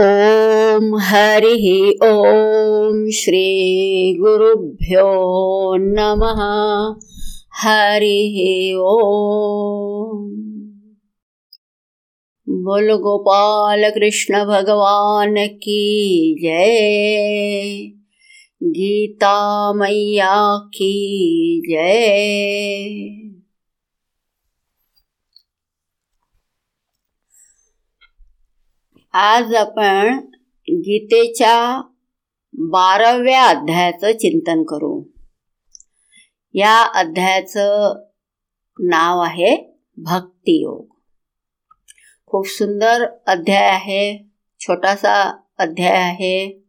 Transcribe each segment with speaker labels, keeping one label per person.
Speaker 1: ॐ हरिः ॐ श्रीगुरुभ्यो नमः। हरिः ॐ। बोल गोपाल कृष्ण भगवान की जय। गीता मैया की जय। आज आपण गीतेच्या बाराव्या अध्यायाचं चिंतन करू. या अध्यायाचं नाव आहे भक्तियोग खूप सुंदर अध्याय आहे छोटासा अध्याय आहे.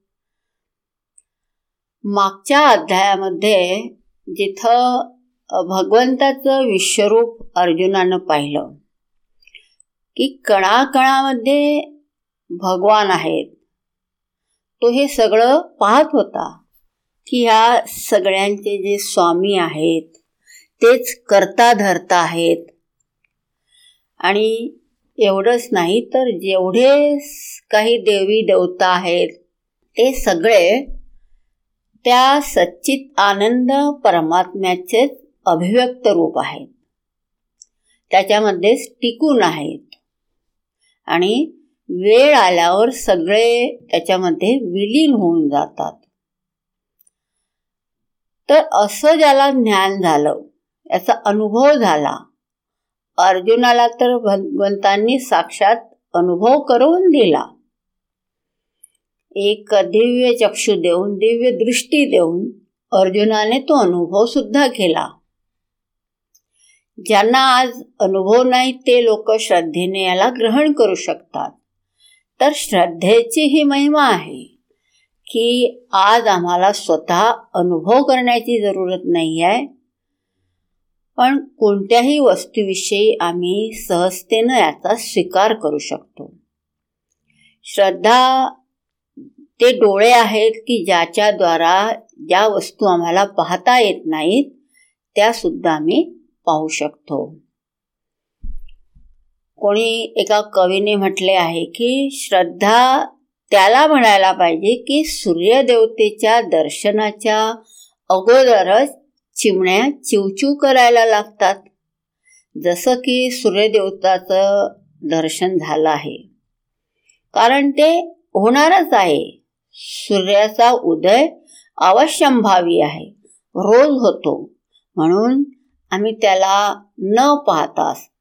Speaker 1: मागच्या अध्यायामध्ये जिथं भगवंताचं विश्वरूप अर्जुनानं पाहिलं की कणाकणामध्ये भगवान आहेत. तो हे सगळं पाहत होता की ह्या सगळ्यांचे जे स्वामी आहेत तेच करता धरता आहेत. आणि एवढंच नाही तर जेवढे काही देवी देवता आहेत ते सगळे त्या सच्चित आनंद परमात्म्याचे अभिव्यक्त रूप आहेत. त्याच्यामध्येच टिकून आहेत. आणि वेळ आल्यावर सगळे त्याच्यामध्ये विलीन होऊन जातात. तर असं ज्याला ज्ञान झालं याचा अनुभव झाला अर्जुनाला तर भगवंतांनी साक्षात अनुभव करून दिला. एक दिव्य चक्षु देऊन दिव्य दृष्टी देऊन अर्जुनाने तो अनुभव सुद्धा केला. ज्यांना आज अनुभव नाही ते लोक श्रद्धेने याला ग्रहण करू शकतात. तर श्रद्धेची ही महिमा आहे की आज आम्हाला स्वतः अनुभव करण्याची जरूरत नाही आहे पण कोणत्याही वस्तूविषयी आम्ही सहजतेनं याचा स्वीकार करू शकतो. श्रद्धा ते डोळे आहेत की ज्याच्याद्वारा ज्या वस्तू आम्हाला पाहता येत नाहीत त्यासुद्धा आम्ही पाहू शकतो. कोणी एका कवीने म्हटले आहे की श्रद्धा त्याला म्हणायला पाहिजे की सूर्यदेवतेच्या दर्शनाच्या अगोदरच चिमण्या चिवचिव करायला लागतात. जसं की सूर्यदेवताचं दर्शन झालं आहे. कारण ते होणारच आहे. सूर्याचा उदय अवश्यंभावी आहे. रोज होतो. म्हणून आम्ही त्याला न पाहताच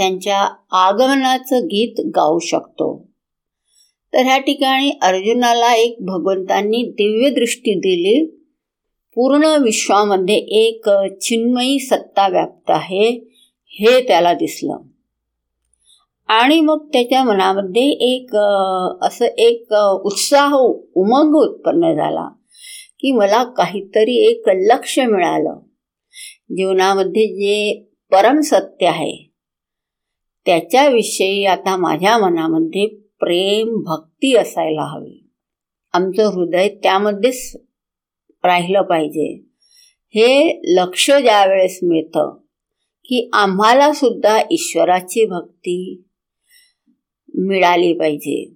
Speaker 1: त्यांच्या आगमनाचं गीत गाऊ शकतो. तर ह्या ठिकाणी अर्जुनाला एक भगवंतांनी दिव्य दृष्टी दिली. पूर्ण विश्वामध्ये एक चिन्मयी सत्ता व्याप्त आहे हे त्याला दिसलं. आणि मग त्याच्या मनामध्ये एक असं एक उत्साह उमंग उत्पन्न झाला की मला काहीतरी एक लक्ष मिळालं. जीवनामध्ये जे परम सत्य आहे त्याच्याविषयी आता माझ्या मनामध्ये प्रेम भक्ती असायला हवी. आमचं हृदय त्यामध्येच राहिलं पाहिजे. हे लक्ष ज्या वेळेस मिळतं की आम्हाला सुद्धा ईश्वराची भक्ती मिळाली पाहिजे.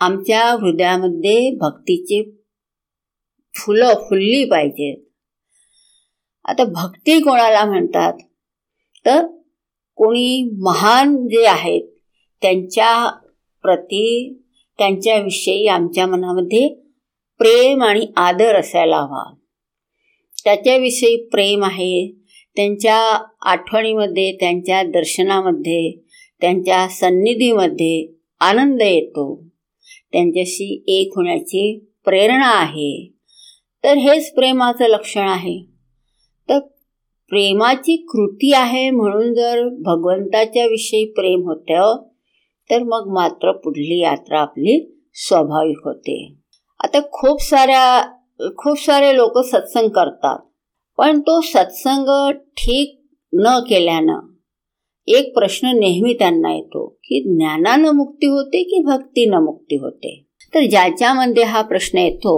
Speaker 1: आमच्या हृदयामध्ये भक्तीची फुलं फुलली पाहिजेत. आता भक्ती कोणाला म्हणतात? तर कोणी महान जे आहेत त्यांच्या प्रती त्यांच्याविषयी आमच्या मनामध्ये प्रेम आणि आदर असायला हवा. त्याच्याविषयी प्रेम आहे त्यांच्या आठवणीमध्ये त्यांच्या दर्शनामध्ये त्यांच्या सन्निधीमध्ये आनंद येतो. त्यांच्याशी एक होण्याची प्रेरणा आहे. तर हेच प्रेमाचं लक्षण आहे. प्रेमाची कृती आहे म्हणून जर भगवंताच्या विषयी प्रेम होतं हो, तर मग मात्र पुढली यात्रा आपली स्वाभाविक होते. आता खूप साऱ्या खूप सारे लोक सत्संग करतात पण तो सत्संग ठीक न केल्यानं एक प्रश्न नेहमी त्यांना येतो की ज्ञानानं मुक्ती होते की भक्तीनं मुक्ती होते? तर ज्याच्यामध्ये हा प्रश्न येतो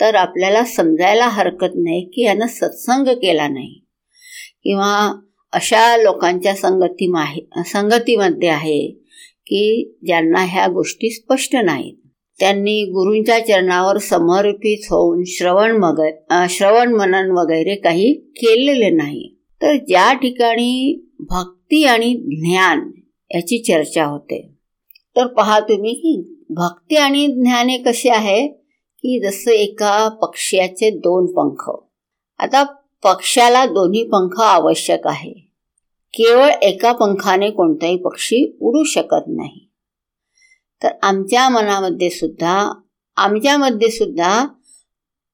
Speaker 1: तर आपल्याला समजायला हरकत नाही की यानं सत्संग केला नाही. किंवा अशा लोकांच्या संगती संगतीमध्ये आहे की ज्यांना ह्या गोष्टी स्पष्ट नाहीत. त्यांनी गुरूंच्या चरणावर समर्पित होऊन श्रवण मग श्रवण मनन वगैरे काही केलेले नाही. तर ज्या ठिकाणी भक्ती आणि ज्ञान याची चर्चा होते तर पहा तुम्ही की भक्ती आणि ज्ञान हे कसे आहे? की जसं एका पक्ष्याचे दोन पंख. आता पक्षाला दोन्ही पंख आवश्यक आहे. केवळ एका पंखाने कोणताही पक्षी उडू शकत नाही. तर आमच्या मनामध्ये सुद्धा आमच्यामध्ये सुद्धा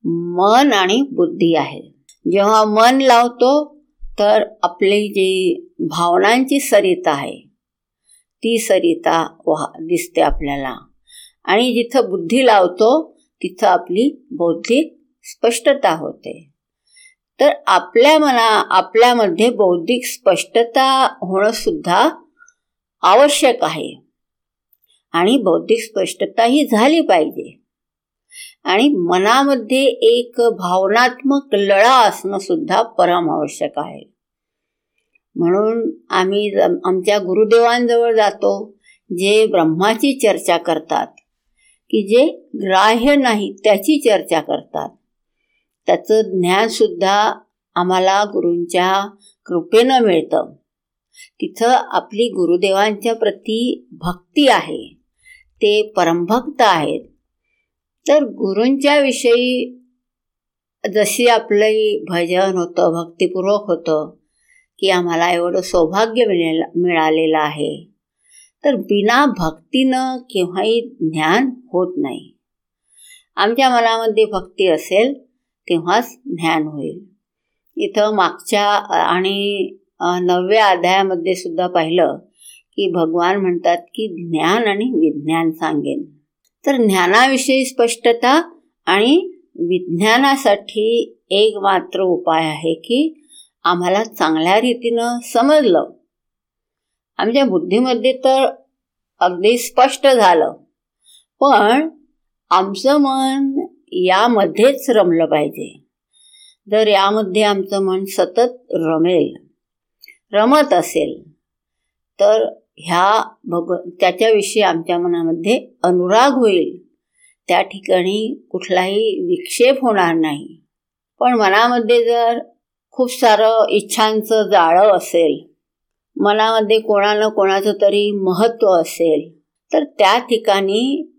Speaker 1: मन आणि बुद्धी आहे. जेव्हा मन लावतो तर आपली जी भावनांची सरिता आहे ती सरिता वा दिसते आपल्याला. आणि जिथं बुद्धी लावतो तिथं आपली बौद्धिक स्पष्टता होते. तर आपल्या मना आपल्यामध्ये बौद्धिक स्पष्टता होणं सुद्धा आवश्यक आहे. आणि बौद्धिक स्पष्टता ही झाली पाहिजे. आणि मनामध्ये एक भावनात्मक लळा असणं सुद्धा परम आवश्यक आहे. म्हणून आम्ही आमच्या गुरुदेवांजवळ जातो जे ब्रह्माची चर्चा करतात की जे ग्राह्य नाही त्याची चर्चा करतात. त्याचं ज्ञानसुद्धा आम्हाला गुरूंच्या कृपेनं मिळतं. तिथं आपली गुरुदेवांच्या प्रती भक्ती आहे. ते परमभक्त आहेत. तर गुरूंच्या विषयी जशी आपलंही भजन होतं भक्तिपूर्वक होतं की आम्हाला एवढं सौभाग्य मिळालेलं आहे. तर बिना भक्तीनं केव्हाही ज्ञान होत नाही. आमच्या मनामध्ये भक्ती असेल तेव्हाच ज्ञान होईल. इथं मागच्या आणि नवव्या अध्यायामध्ये सुद्धा पाहिलं की भगवान म्हणतात की ज्ञान आणि विज्ञान सांगेन. तर ज्ञानाविषयी स्पष्टता आणि विज्ञानासाठी एक मात्र उपाय आहे की आम्हाला चांगल्या रीतीनं समजलं. आमच्या बुद्धीमध्ये तर अगदी स्पष्ट झालं. पण आमचं मन यामध्येच रमलं पाहिजे. जर यामध्ये आमचं मन सतत रमेल रमत असेल तर ह्या भग त्याच्याविषयी आमच्या मनामध्ये अनुराग होईल. त्या ठिकाणी कुठलाही विक्षेप होणार नाही. पण मनामध्ये जर खूप सारं इच्छांचं जाळं असेल मनामध्ये कोणाला कोणाचं तरी महत्त्व असेल तर त्या ठिकाणी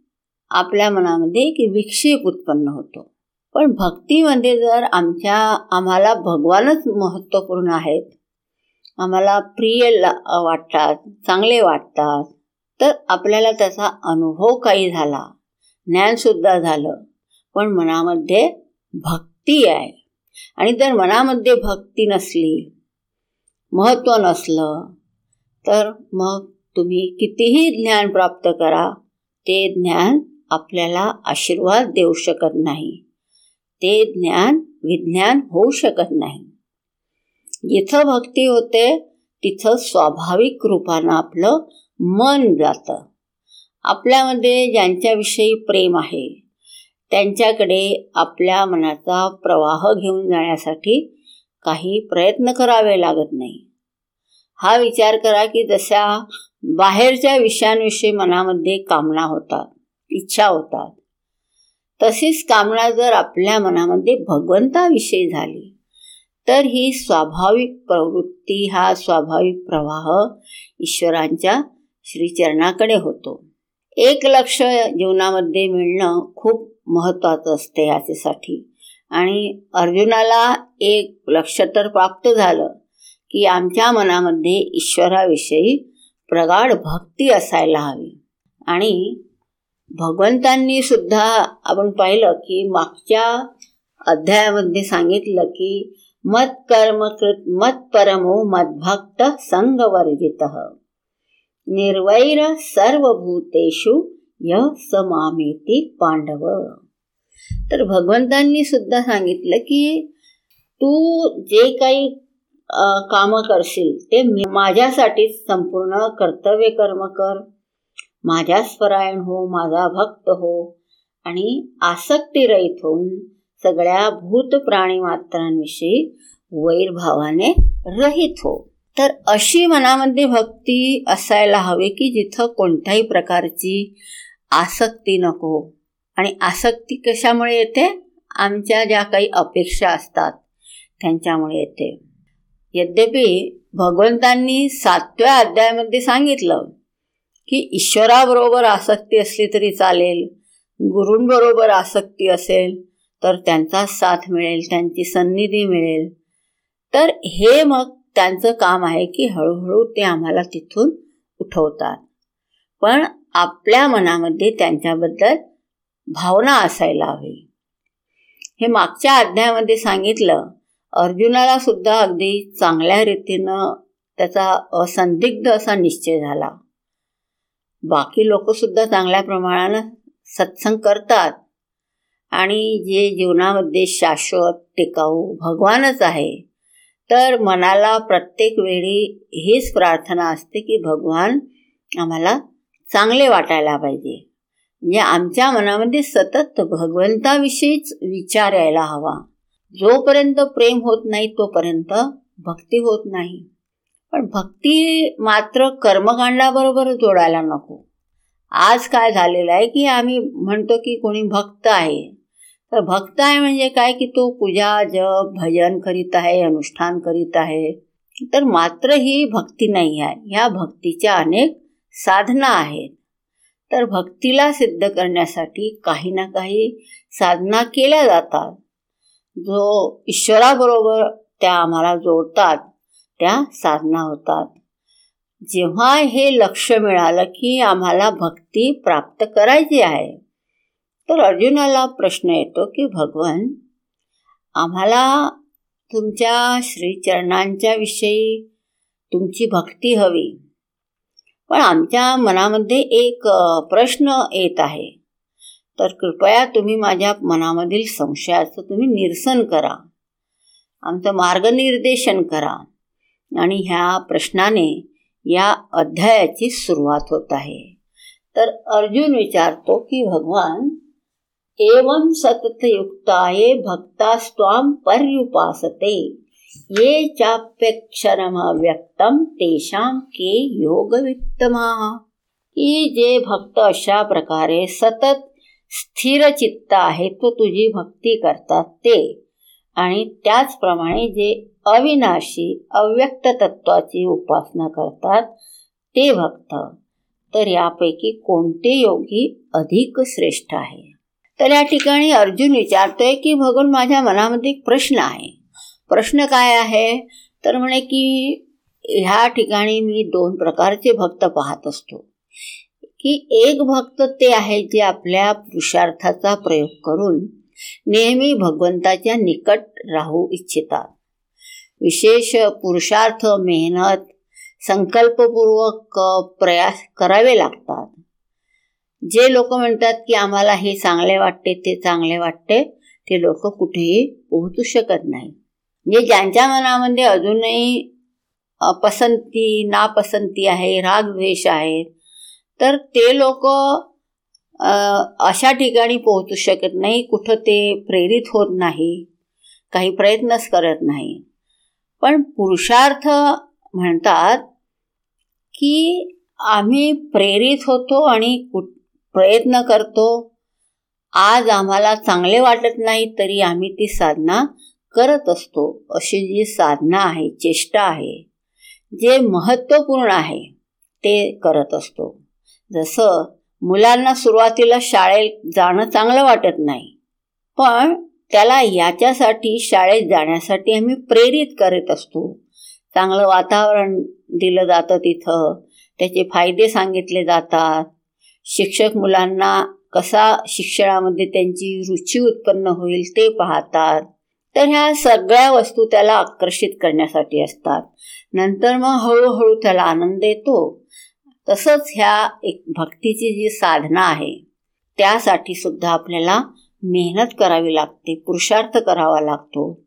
Speaker 1: आपल्या मनामध्ये एक विक्षेप उत्पन्न होतो. पण भक्तीमध्ये जर आमच्या आम्हाला भगवानच महत्त्वपूर्ण आहेत आम्हाला प्रिय वाटतात चांगले वाटतात तर आपल्याला त्याचा अनुभव काही झाला ज्ञानसुद्धा झालं. पण मनामध्ये भक्ती आहे. आणि जर मनामध्ये भक्ती नसली महत्त्व नसलं तर मग तुम्ही कितीही ज्ञान प्राप्त करा ते ज्ञान आपल्याला आशीर्वाद देऊ शकत नाही. ते ज्ञान विज्ञान होऊ शकत नाही. जिथं भक्ती होते तिथं स्वाभाविक रूपानं आपलं मन जातं. आपल्यामध्ये ज्यांच्याविषयी प्रेम आहे त्यांच्याकडे आपल्या मनाचा प्रवाह घेऊन जाण्यासाठी काही प्रयत्न करावे लागत नाही. हा विचार करा की जशा बाहेरच्या विषयांविषयी मनामध्ये कामना होतात इच्छा होतात. तशीच कामना जर आपल्या मनामध्ये भगवंताविषयी झाली तर ही स्वाभाविक प्रवृत्ती हा स्वाभाविक प्रवाह ईश्वरांच्या श्रीचरणाकडे होतो. एक लक्ष जीवनामध्ये मिळणं खूप महत्त्वाचं असते याच्यासाठी. आणि अर्जुनाला एक लक्ष तर प्राप्त झालं की आमच्या मनामध्ये ईश्वराविषयी प्रगाढ भक्ती असायला हवी. आणि भगवंतांनी सुद्धा आपण पाहिलं की मागच्या अध्यायामध्ये सांगितलं की मत कर्म कृत मत परमो मद्भक्त संगवर्जित। निर्वैर सर्वभूतेषु य समामेती पांडव। तर भगवंतांनी सुद्धा सांगितलं की तू जे काही कामं करशील ते माझ्यासाठीच संपूर्ण कर्तव्य कर्म कर. माझ्याच परायण हो माझा भक्त हो. आणि आसक्तीरहित होऊन सगळ्या भूत प्राणी मात्रांविषयी वैरभावाने रहित हो. तर अशी मनामध्ये भक्ती असायला हवी की जिथं कोणत्याही प्रकारची आसक्ती नको. आणि आसक्ती कशामुळे येते? आमच्या ज्या काही अपेक्षा असतात त्यांच्यामुळे येते. यद्यपि भगवंतांनी सातव्या अध्यायामध्ये सांगितलं की ईश्वराबरोबर आसक्ती असली तरी चालेल गुरूंबरोबर आसक्ती असेल तर त्यांचा साथ मिळेल त्यांची सन्निधी मिळेल. तर हे मग त्यांचं काम आहे की हळूहळू ते आम्हाला तिथून उठवतात. पण आपल्या मनामध्ये त्यांच्याबद्दल भावना असायला हवी. हे मागच्या अध्यायामध्ये सांगितलं अर्जुनाला सुद्धा अगदी चांगल्या रीतीनं त्याचा असंदिग्ध असा निश्चय झाला. बाकी लोकसुद्धा चांगल्या प्रमाणानं सत्संग करतात. आणि जे जीवनामध्ये शाश्वत टिकाऊ भगवानच आहे तर मनाला प्रत्येक वेळी हीच प्रार्थना असते की भगवान आम्हाला चांगले वाटायला पाहिजे. म्हणजे आमच्या मनामध्ये सतत भगवंताविषयीच विचार यायला हवा. जोपर्यंत प्रेम होत नाही तोपर्यंत भक्ती होत नाही. पण भक्ती मात्र कर्मकांडाबरोबर जोडायला नको. आज काय झालेलं आहे की आम्ही म्हणतो की कोणी भक्त आहे. तर भक्त आहे म्हणजे काय की तो पूजा जप भजन करीत आहे अनुष्ठान करीत आहे. तर मात्र ही भक्ती नाही आहे. ह्या भक्तीच्या अनेक साधना आहेत. तर भक्तीला सिद्ध करण्यासाठी काही ना काही साधना केल्या जातात. जो ईश्वराबरोबर त्या आम्हाला जोडतात त्या साधना होतात. जेव्हा हे लक्ष मिळालं की आम्हाला भक्ती प्राप्त करायची आहे तर अर्जुनाला प्रश्न येतो की भगवान आम्हाला तुमच्या श्रीचरणांच्या विषयी तुमची भक्ती हवी. पण आमच्या मनामध्ये एक प्रश्न येत आहे. तर कृपया तुम्ही माझ्या मनामधील संशयाचं तुम्ही निरसन करा. आमचं मार्गनिर्देशन करा. आणि ह्या प्रश्नाने या अध्यायाची सुरुवात होत आहे. तर अर्जुन विचारतो की भगवान एवं सततयुक्ताये भक्तास्त्वाम पर्युपासते ये व्यक्तम तेषां के योगवित्तमा? की जे भक्त अशा प्रकारे सतत स्थिर चित्त आहे तो तुझी भक्ती करतात ते. आणि त्याचप्रमाणे जे अविनाशी अव्यक्त तत्वाची उपासना करतात ते भक्त. तर यापैकी कोणते योगी अधिक श्रेष्ठ आहे? तर या ठिकाणी अर्जुन विचारतोय की भगवान माझ्या मनामध्ये एक प्रश्न आहे. प्रश्न काय आहे? तर म्हणे की ह्या ठिकाणी मी दोन प्रकारचे भक्त पाहत असतो. की एक भक्त ते आहे जे आपल्या पुरुषार्थाचा प्रयोग करून नेहमी भगवंताच्या निकट राहू इच्छितात. विशेष पुरुषार्थ मेहनत संकल्पपूर्वक प्रयास करावे लागतात. जे लोक म्हणतात की आम्हाला हे चांगले वाटते ते चांगले वाटते ते लोक कुठेही पोहोचू शकत नाही. म्हणजे ज्यांच्या मनामध्ये अजूनही पसंती नापसंती आहे रागद्वेष आहेत तर ते लोक अशा ठिकाणी पोहोचू शकत नाही कुठं ते प्रेरित होत नाही काही प्रयत्नच करत नाही. पण पुरुषार्थ म्हणतात की आम्ही प्रेरित होतो आणि प्रयत्न करतो. आज आम्हाला चांगले वाटत नाही तरी आम्ही ती साधना करत असतो. अशी जी साधना आहे चेष्टा आहे जे महत्त्वपूर्ण आहे ते करत असतो. जसं मुलांना सुरुवातीला शाळेत जाणं चांगलं वाटत नाही पण त्याला याच्यासाठी शाळेत जाण्यासाठी आम्ही प्रेरित करत असतो. चांगलं वातावरण दिलं जातं तिथं. त्याचे फायदे सांगितले जातात. शिक्षक मुलांना कसा शिक्षणामध्ये त्यांची रुची उत्पन्न होईल ते पाहतात. तर ह्या सगळ्या वस्तू त्याला आकर्षित करण्यासाठी असतात. नंतर मग हळूहळू त्याला आनंद येतो तसंच ह्या एक भक्तीची जी साधना आहे त्यासाठी सुद्धा आपल्याला मेहनत करावी लागते पुरुषार्थ करावा लागतो.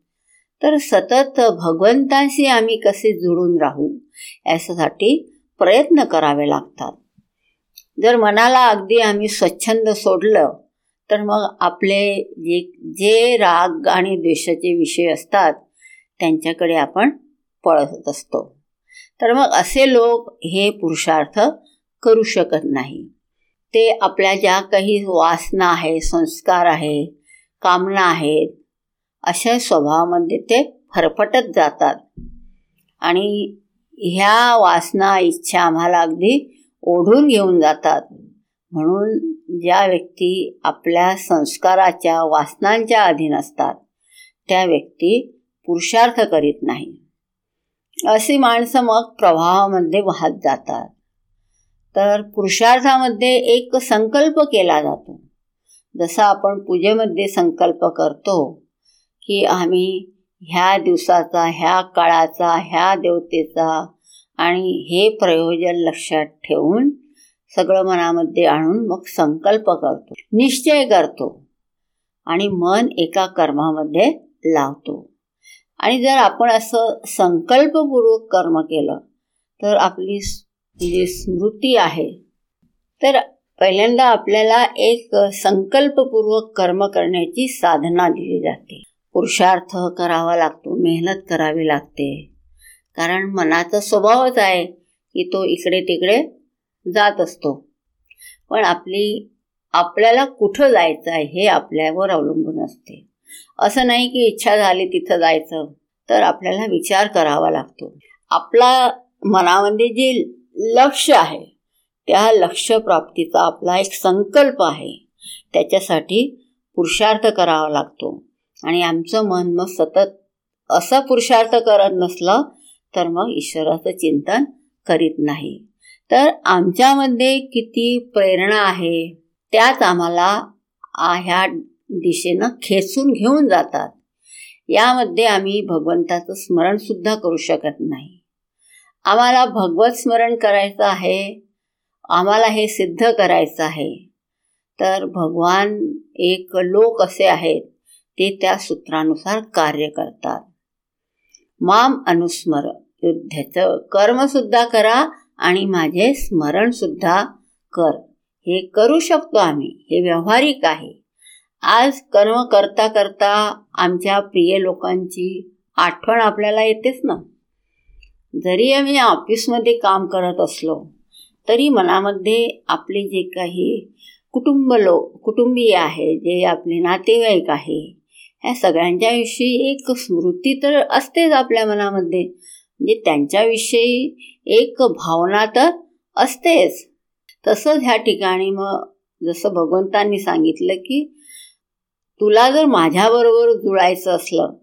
Speaker 1: तर सतत भगवंताशी आम्ही कसे जुळून राहू यासाठी प्रयत्न करावे लागतात. जर मनाला अगदी आम्ही स्वच्छंद सोडलं तर मग आपले जे जे राग आणि द्वेषाचे विषय असतात त्यांच्याकडे आपण पळत असतो. तर मग असे लोक हे पुरुषार्थ करू शकत नाही. ते आपल्या ज्या काही वासना आहे संस्कार आहे कामना आहेत अशा स्वभावामध्ये ते फरफटत जातात. आणि ह्या वासना इच्छा आम्हाला अगदी ओढून घेऊन जातात. म्हणून ज्या व्यक्ती आपल्या संस्काराच्या वासनांच्या अधीन असतात त्या व्यक्ती पुरुषार्थ करीत नाही. अशी माणसं मग प्रवाहामध्ये वाहत जातात. तर पुरुषार्थामध्ये एक संकल्प केला जातो. जसा आपण पूजेमध्ये संकल्प करतो की आम्ही ह्या दिवसाचा ह्या काळाचा ह्या देवतेचा आणि हे प्रयोजन लक्षात ठेवून सगळं मनामध्ये आणून मग संकल्प करतो. निश्चय करतो आणि मन एका कर्मामध्ये लावतो. आणि जर आपण असं संकल्पपूर्वक कर्म केलं तर आपली जी स्मृती आहे. तर पहिल्यांदा आपल्याला एक संकल्पपूर्वक कर्म करण्याची साधना दिली जाते. पुरुषार्थ करावा लागतो मेहनत करावी लागते. कारण मनाचा स्वभावच आहे की तो इकडे तिकडे जात असतो. पण आपली आपल्याला कुठं जायचं आहे हे आपल्यावर अवलंबून असते. असं नाही की इच्छा झाली तिथं जायचं तर आपल्याला विचार करावा लागतो. आपला मनामध्ये जे लक्ष आहे. त्या लक्ष प्राप्तीचा आपला एक संकल्प आहे. त्याच्यासाठी पुरुषार्थ करावा लागतो. आणि आमचं मन मग सतत असा पुरुषार्थ करत नसलं तर मग ईश्वराचं चिंतन करीत नाही. तर आमच्यामध्ये किती प्रेरणा आहे त्याच आम्हाला ह्या दिशेनं खेचून घेऊन जातात. यामध्ये आम्ही भगवंताचं स्मरणसुद्धा करू शकत नाही. आम्हाला भगवत स्मरण करायचं आहे. आम्हाला हे सिद्ध करायचं आहे. तर भगवान एक लोक असे आहेत ते त्या सूत्रानुसार कार्य करतात. माम अनुस्मर युद्धाचं कर्मसुद्धा करा आणि माझे स्मरणसुद्धा कर. हे करू शकतो आम्ही हे व्यावहारिक आहे. आज कर्म करता करता आमच्या प्रिय लोकांची आठवण आपल्याला येतेच ना? जरी आम्ही ऑफिसमध्ये काम करत असलो तरी मनामध्ये आपले जे काही कुटुंब लोक कुटुंबीय आहे जे आपले नातेवाईक आहे ह्या सगळ्यांच्याविषयी एक स्मृती तर असतेच आपल्या मनामध्ये. म्हणजे त्यांच्याविषयी एक भावना तर असतेच. तसंच ह्या ठिकाणी मग जसं भगवंतांनी सांगितलं की तुला जर माझ्याबरोबर जुळायचं असलं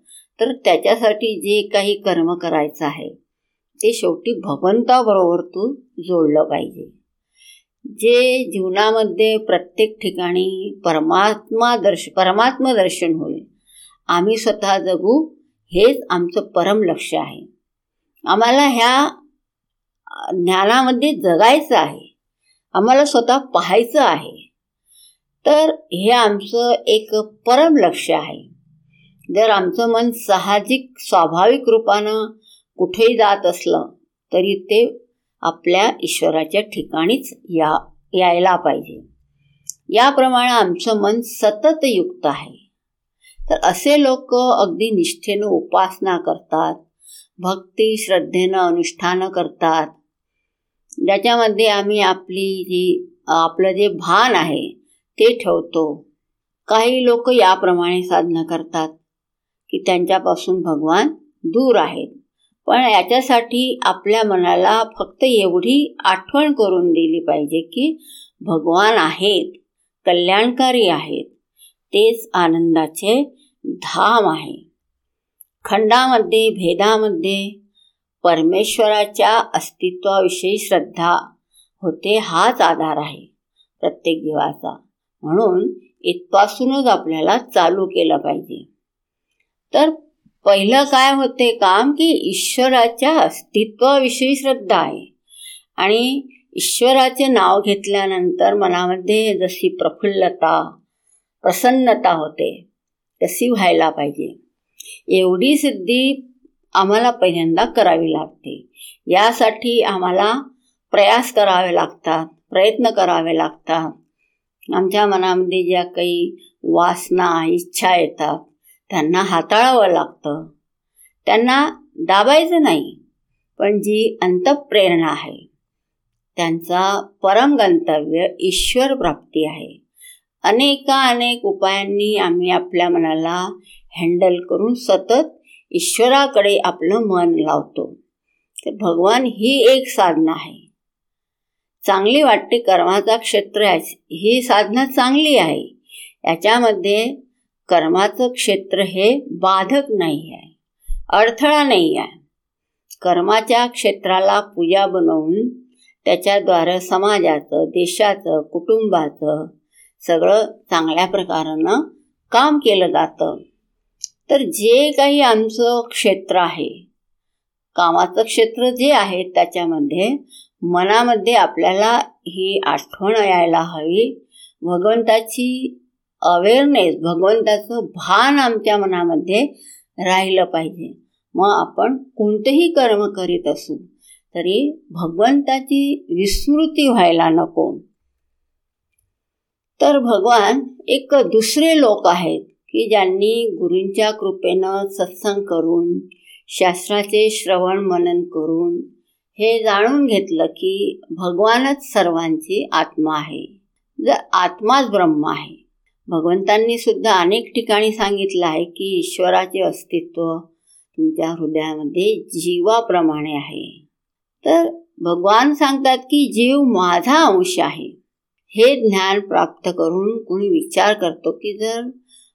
Speaker 1: तर त्याच्यासाठी जे काही कर्म करायचं आहे ते शेवटी भगवंताबरोबर तू जोडलं पाहिजे. जे जीवनामध्ये प्रत्येक ठिकाणी परमात्मा दर्श परमात्मा दर्शन होईल आम्ही स्वतः जगू हेच आमचं परम लक्ष आहे. आम्हाला ह्या ज्ञानामध्ये जगायचं आहे. आम्हाला स्वतः पाहायचं आहे. तर हे आमचं एक परम लक्ष आहे. जर आमचं मन साहजिक स्वाभाविक रूपानं कुठेही जात असलं तरी ते आपल्या ईश्वराच्या ठिकाणीच या यायला पाहिजे. याप्रमाणे आमचं मन सतत युक्त आहे. तर असे लोक अगदी निष्ठेनं उपासना करतात भक्ती श्रद्धेनं अनुष्ठानं करतात. ज्याच्यामध्ये आम्ही आपली जी आपलं जे भान आहे ते ठेवतो. काही लोक याप्रमाणे साधना करतात की त्यांच्यापासून भगवान दूर आहेत. पण याच्यासाठी आपल्या मनाला फक्त एवढी आठवण करून दिली पाहिजे की भगवान आहेत कल्याणकारी आहेत. तेच आनंदाचे धाम आहे. खंडामध्ये भेदामध्ये परमेश्वराच्या अस्तित्वाविषयी श्रद्धा होते हाच आधार आहे प्रत्येक जीवाचा. म्हणून इथपासूनच आपल्याला चालू केलं पाहिजे. तर पहिलं काय होते काम? की ईश्वराच्या अस्तित्वाविषयी श्रद्धा आहे. आणि ईश्वराचे नाव घेतल्यानंतर मनामध्ये जशी प्रफुल्लता प्रसन्नता होते तशी व्हायला पाहिजे. एवढी सिद्धी आम्हाला पहिल्यांदा करावी लागते. यासाठी आम्हाला प्रयास करावे लागतात प्रयत्न करावे लागतात. आमच्या मनामध्ये ज्या काही वासना इच्छा येतात त्यांना हाताळावं लागतं. त्यांना दाबायचं नाही पण जी अंतप्रेरणा आहे त्यांचा परम गंतव्य ईश्वर प्राप्ती आहे. अनेका अनेक उपायांनी आम्ही आपल्या मनाला हँडल करून सतत ईश्वराकडे आपलं मन लावतो. तर भगवान ही एक साधना आहे. चांगली वाटते कर्माचा क्षेत्र ही साधना चांगली आहे. याच्यामध्ये कर्माचं क्षेत्र हे बाधक नाही आहे अडथळा नाही आहे कर्माच्या क्षेत्राला पूजा बनवून त्याच्याद्वारे समाजाचं देशाचं कुटुंबाचं सगळं चांगल्या प्रकारानं काम केलं जातं. तर जे काही आमचं क्षेत्र आहे कामाचं क्षेत्र जे आहे त्याच्यामध्ये मनामध्ये आपल्याला ही आठवण यायला हवी. भगवंताची अवेअरनेस भगवंताचं भान आमच्या मनामध्ये राहिलं पाहिजे. मग आपण कोणतंही कर्म करीत असू तरी भगवंताची विस्मृती व्हायला नको. तर भगवान एक दुसरे लोक आहेत की ज्यांनी गुरूंच्या कृपेनं सत्संग करून शास्त्राचे श्रवण मनन करून हे जाणून घेतलं की भगवानच सर्वांची आत्मा आहे. जर आत्माच ब्रह्म आहे. भगवंतांनी सुद्धा अनेक ठिकाणी सांगितलं आहे की ईश्वराचे अस्तित्व तुमच्या हृदयामध्ये जीवाप्रमाणे आहे. तर भगवान सांगतात की जीव माझा अंश आहे. हे ज्ञान प्राप्त करून कोणी विचार करतो की जर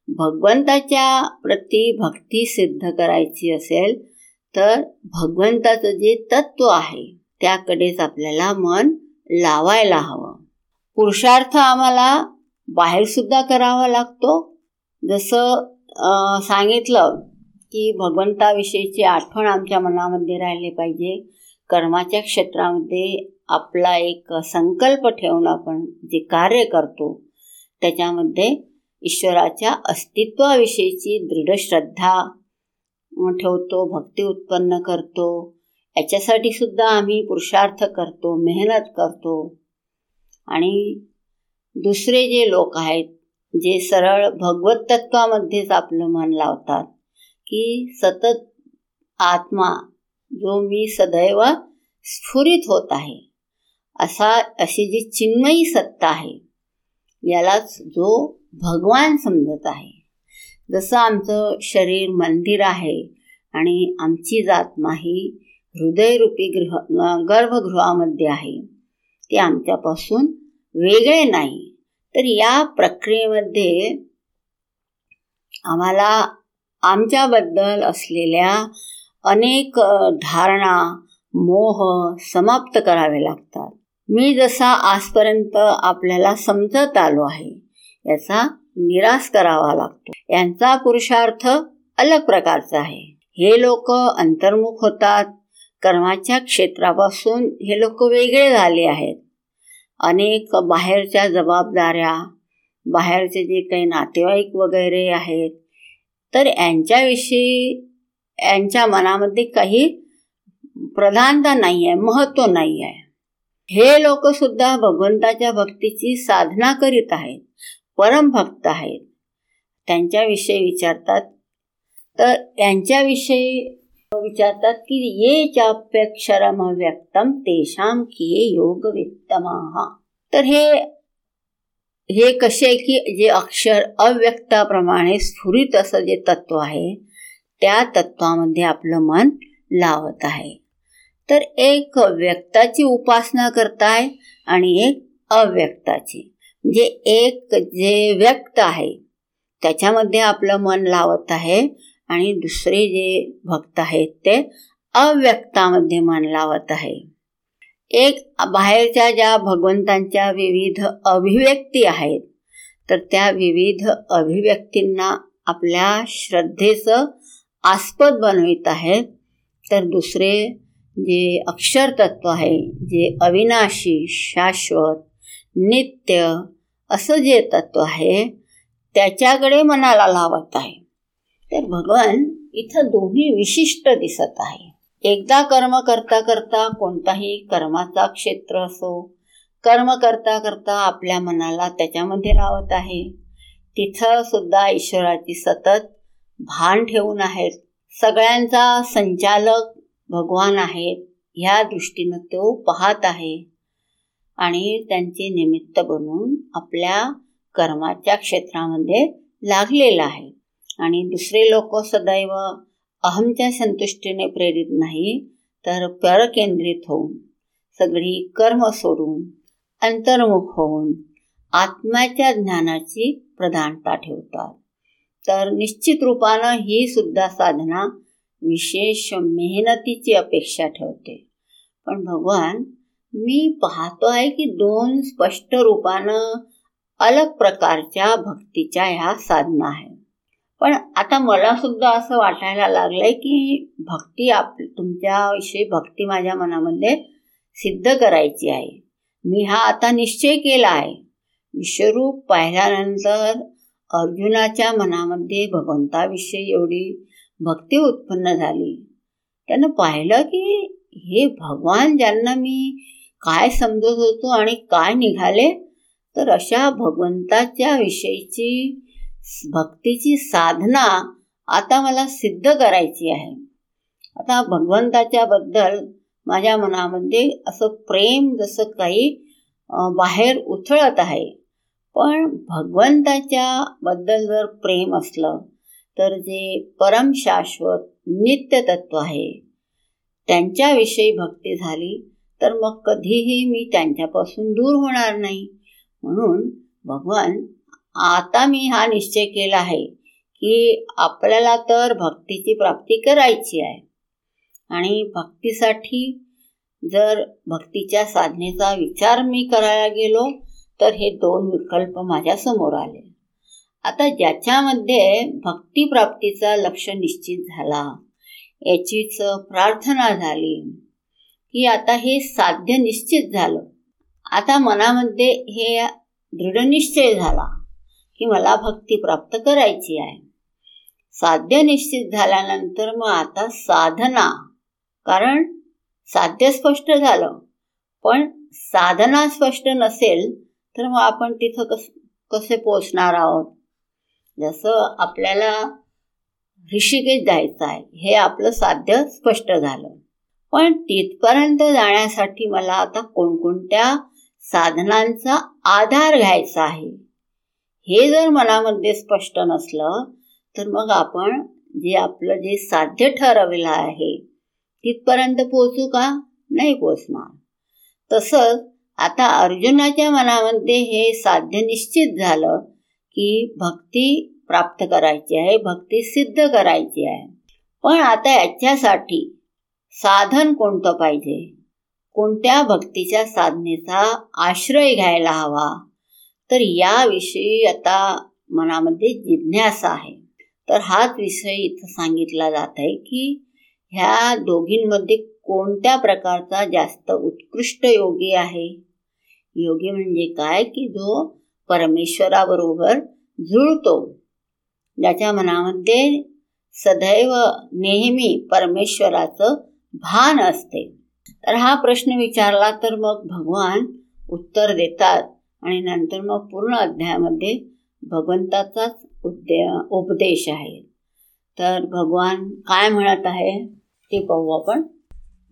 Speaker 1: भगवंताच्या प्रती भक्ती सिद्ध करायची असेल तर भगवंताचं जे तत्व आहे त्याकडेच आपल्याला मन लावायला हवं. पुरुषार्थ आम्हाला बाहेरसुद्धा करावा लागतो. जसं सांगितलं की भगवंताविषयीची आठवण आमच्या मनामध्ये राहिले पाहिजे. कर्माच्या क्षेत्रामध्ये आपला एक संकल्प ठेवून आपण जे कार्य करतो त्याच्यामध्ये ईश्वराच्या अस्तित्वाविषयीची दृढ श्रद्धा ठेवतो भक्ती उत्पन्न करतो. याच्यासाठी सुद्धा आम्ही पुरुषार्थ करतो मेहनत करतो. आणि दुसरे जे लोक आहेत जे सरळ भगवत तत्वामध्येच आपलं मन लावतात की सतत आत्मा जो मी सदैव स्फुरित होत आहे असा अशी जी चिन्मयी सत्ता आहे यालाच जो भगवान समजत आहे. जसं आमचं शरीर मंदिर आहे आणि आमची आत्मा ही हृदयरूपी गृह गर्भगृहामध्ये आहे ते आमच्यापासून वेगळे नाही. तर या प्रक्रियेमध्ये आम्हाला आमच्याबद्दल असलेल्या अनेक धारणा मोह समाप्त करावे लागतात. मी जसा आजपर्यंत आपल्याला समजत आलो आहे याचा निराश करावा लागतो. यांचा पुरुषार्थ अलग प्रकारचा आहे. हे लोक अंतर्मुख होतात कर्माच्या क्षेत्रापासून हे लोक वेगळे झाले आहेत. अनेक बाहेरच्या जबाबदाऱ्या बाहेरचे जे काही नातेवाईक वगैरे आहेत तर यांच्याविषयी यांच्या मनामध्ये काही प्रधानता नाही आहे महत्त्व नाही आहे हे लोकसुद्धा भगवंताच्या भक्तीची साधना करीत आहेत परम भक्त आहेत. त्यांच्याविषयी विचारतात. तर यांच्याविषयी विचारतात की ये चाप्यक्षरम व्यक्तम तेषाम किये योग वित्तमाहा तर हे हे कसे की जे अक्षर अव्यक्ताप्रमाणे स्फुरित असं जे तत्व आहे त्या तत्वामध्ये आपलं मन लावत आहे. तर एक व्यक्ताची उपासना करताय आणि एक अव्यक्ताची. म्हणजे एक जे व्यक्त आहे त्याच्यामध्ये आपलं मन लावत आहे आणि दुसरे जे भक्त आहेत ते अव्यक्तामध्ये मन लावत आहे. एक बाहेरच्या ज्या भगवंतांच्या विविध अभिव्यक्ती आहेत तर त्या विविध अभिव्यक्तींना आपल्या श्रद्धेचं आस्पद बनवित आहेत. तर दुसरे जे अक्षर तत्व आहे जे अविनाशी शाश्वत नित्य असं जे तत्व आहे त्याच्याकडे मनाला लावत आहे. तर भगवान इथं दोन्ही विशिष्ट दिसत आहे. एकदा कर्म करता करता कोणताही कर्माचा क्षेत्र असो कर्म करता करता आपल्या मनाला त्याच्यामध्ये लावत आहे. तिथं सुद्धा ईश्वराची सतत भान ठेवून आहेत. सगळ्यांचा संचालक भगवान आहेत ह्या दृष्टीनं तो पाहत आहे. आणि त्यांचे निमित्त बनून आपल्या कर्माच्या क्षेत्रामध्ये लागलेला आहे. आणि दुसरे लोक सदैव अहमच्या संतुष्टीने प्रेरित नाही तर परकेंद्रित होऊन सगळी कर्म सोडून अंतर्मुख होऊन आत्म्याच्या ज्ञानाची प्रधानता ठेवतात तर निश्चित रूपानं ही सुद्धा साधना विशेष मेहनतीची अपेक्षा ठेवते. पण भगवान मी पाहतो आहे की दोन स्पष्ट रूपानं अलग प्रकारच्या भक्तीच्या ह्या साधना आहेत. पण आता मला सुद्धा असं वाटायला लागलंय की भक्ती आप तुमच्याविषयी भक्ती माझ्या मनामध्ये सिद्ध करायची आहे. मी हा आता निश्चय केला आहे. विश्वरूप पाहिल्यानंतर अर्जुनाच्या मनामध्ये भगवंताविषयी एवढी भक्ती उत्पन्न झाली. त्यानं पाहिलं की हे भगवान ज्यांना मी काय समजत होतो आणि काय निघाले तर अशा भगवंताच्या विषयीची भक्तीची साधना आता मला सिद्ध करायची आहे. आता भगवंताच्या बद्दल माझ्या मनामध्ये असं प्रेम जसं काही बाहेर उथळत आहे. पण भगवंताच्या बद्दल जर प्रेम असलं तर जे परम शाश्वत नित्य तत्व आहे त्यांच्याविषयी भक्ती झाली तर मग कधीही मी त्यांच्यापासून दूर होणार नाही. म्हणून भगवान आता मी हा निश्चय केला आहे की आपल्याला तर भक्तीची प्राप्ती करायची आहे. आणि भक्तीसाठी जर भक्तीच्या साधनेचा विचार मी करायला गेलो तर हे दोन विकल्प माझ्यासमोर आले. आता ज्याच्यामध्ये भक्तीप्राप्तीचा लक्ष निश्चित झाला याचीच प्रार्थना झाली की आता हे साध्य निश्चित झालं. आता मनामध्ये हे दृढनिश्चय झाला. की मला भक्ती प्राप्त करायची आहे. साध्य निश्चित झाल्यानंतर मग आता साधना. कारण साध्य स्पष्ट झालं. पण साधना स्पष्ट नसेल तर मग आपण तिथं कस कसे पोचणार आहोत? जसं आपल्याला ऋषिकेश जायचं आहे हे आपलं साध्य स्पष्ट झालं. पण तिथपर्यंत जाण्यासाठी मला आता कोणकोणत्या साधनांचा आधार घ्यायचा आहे? हे जर मनामध्ये स्पष्ट नसलं तर मग आपण जे आपलं जे साध्य ठरवलं आहे तिथपर्यंत पोचू का? नाही पोचणार तसंच आता अर्जुनाच्या मनामध्ये हे साध्य निश्चित झालं की भक्ती प्राप्त करायची आहे भक्ती सिद्ध करायची आहे. पण आता याच्यासाठी साधन कोणतं पाहिजे? कोणत्या भक्तीच्या साधनेचा आश्रय घ्यायला हवा? तर याविषयी आता मनामध्ये जिज्ञासा आहे. तर हाच विषय इथं सांगितला जात आहे की ह्या दोघींमध्ये कोणत्या प्रकारचा जास्त उत्कृष्ट योगी आहे? योगी म्हणजे काय की जो परमेश्वराबरोबर जुळतो ज्याच्या मनामध्ये सदैव नेहमी परमेश्वराचं भान असते? तर हा प्रश्न विचारला तर मग भगवान उत्तर देतात. आणि नंतर मग पूर्ण अध्यायामध्ये भगवंताचाच उद्दे उपदेश आहे. तर भगवान काय म्हणत आहे ते पाहू आपण.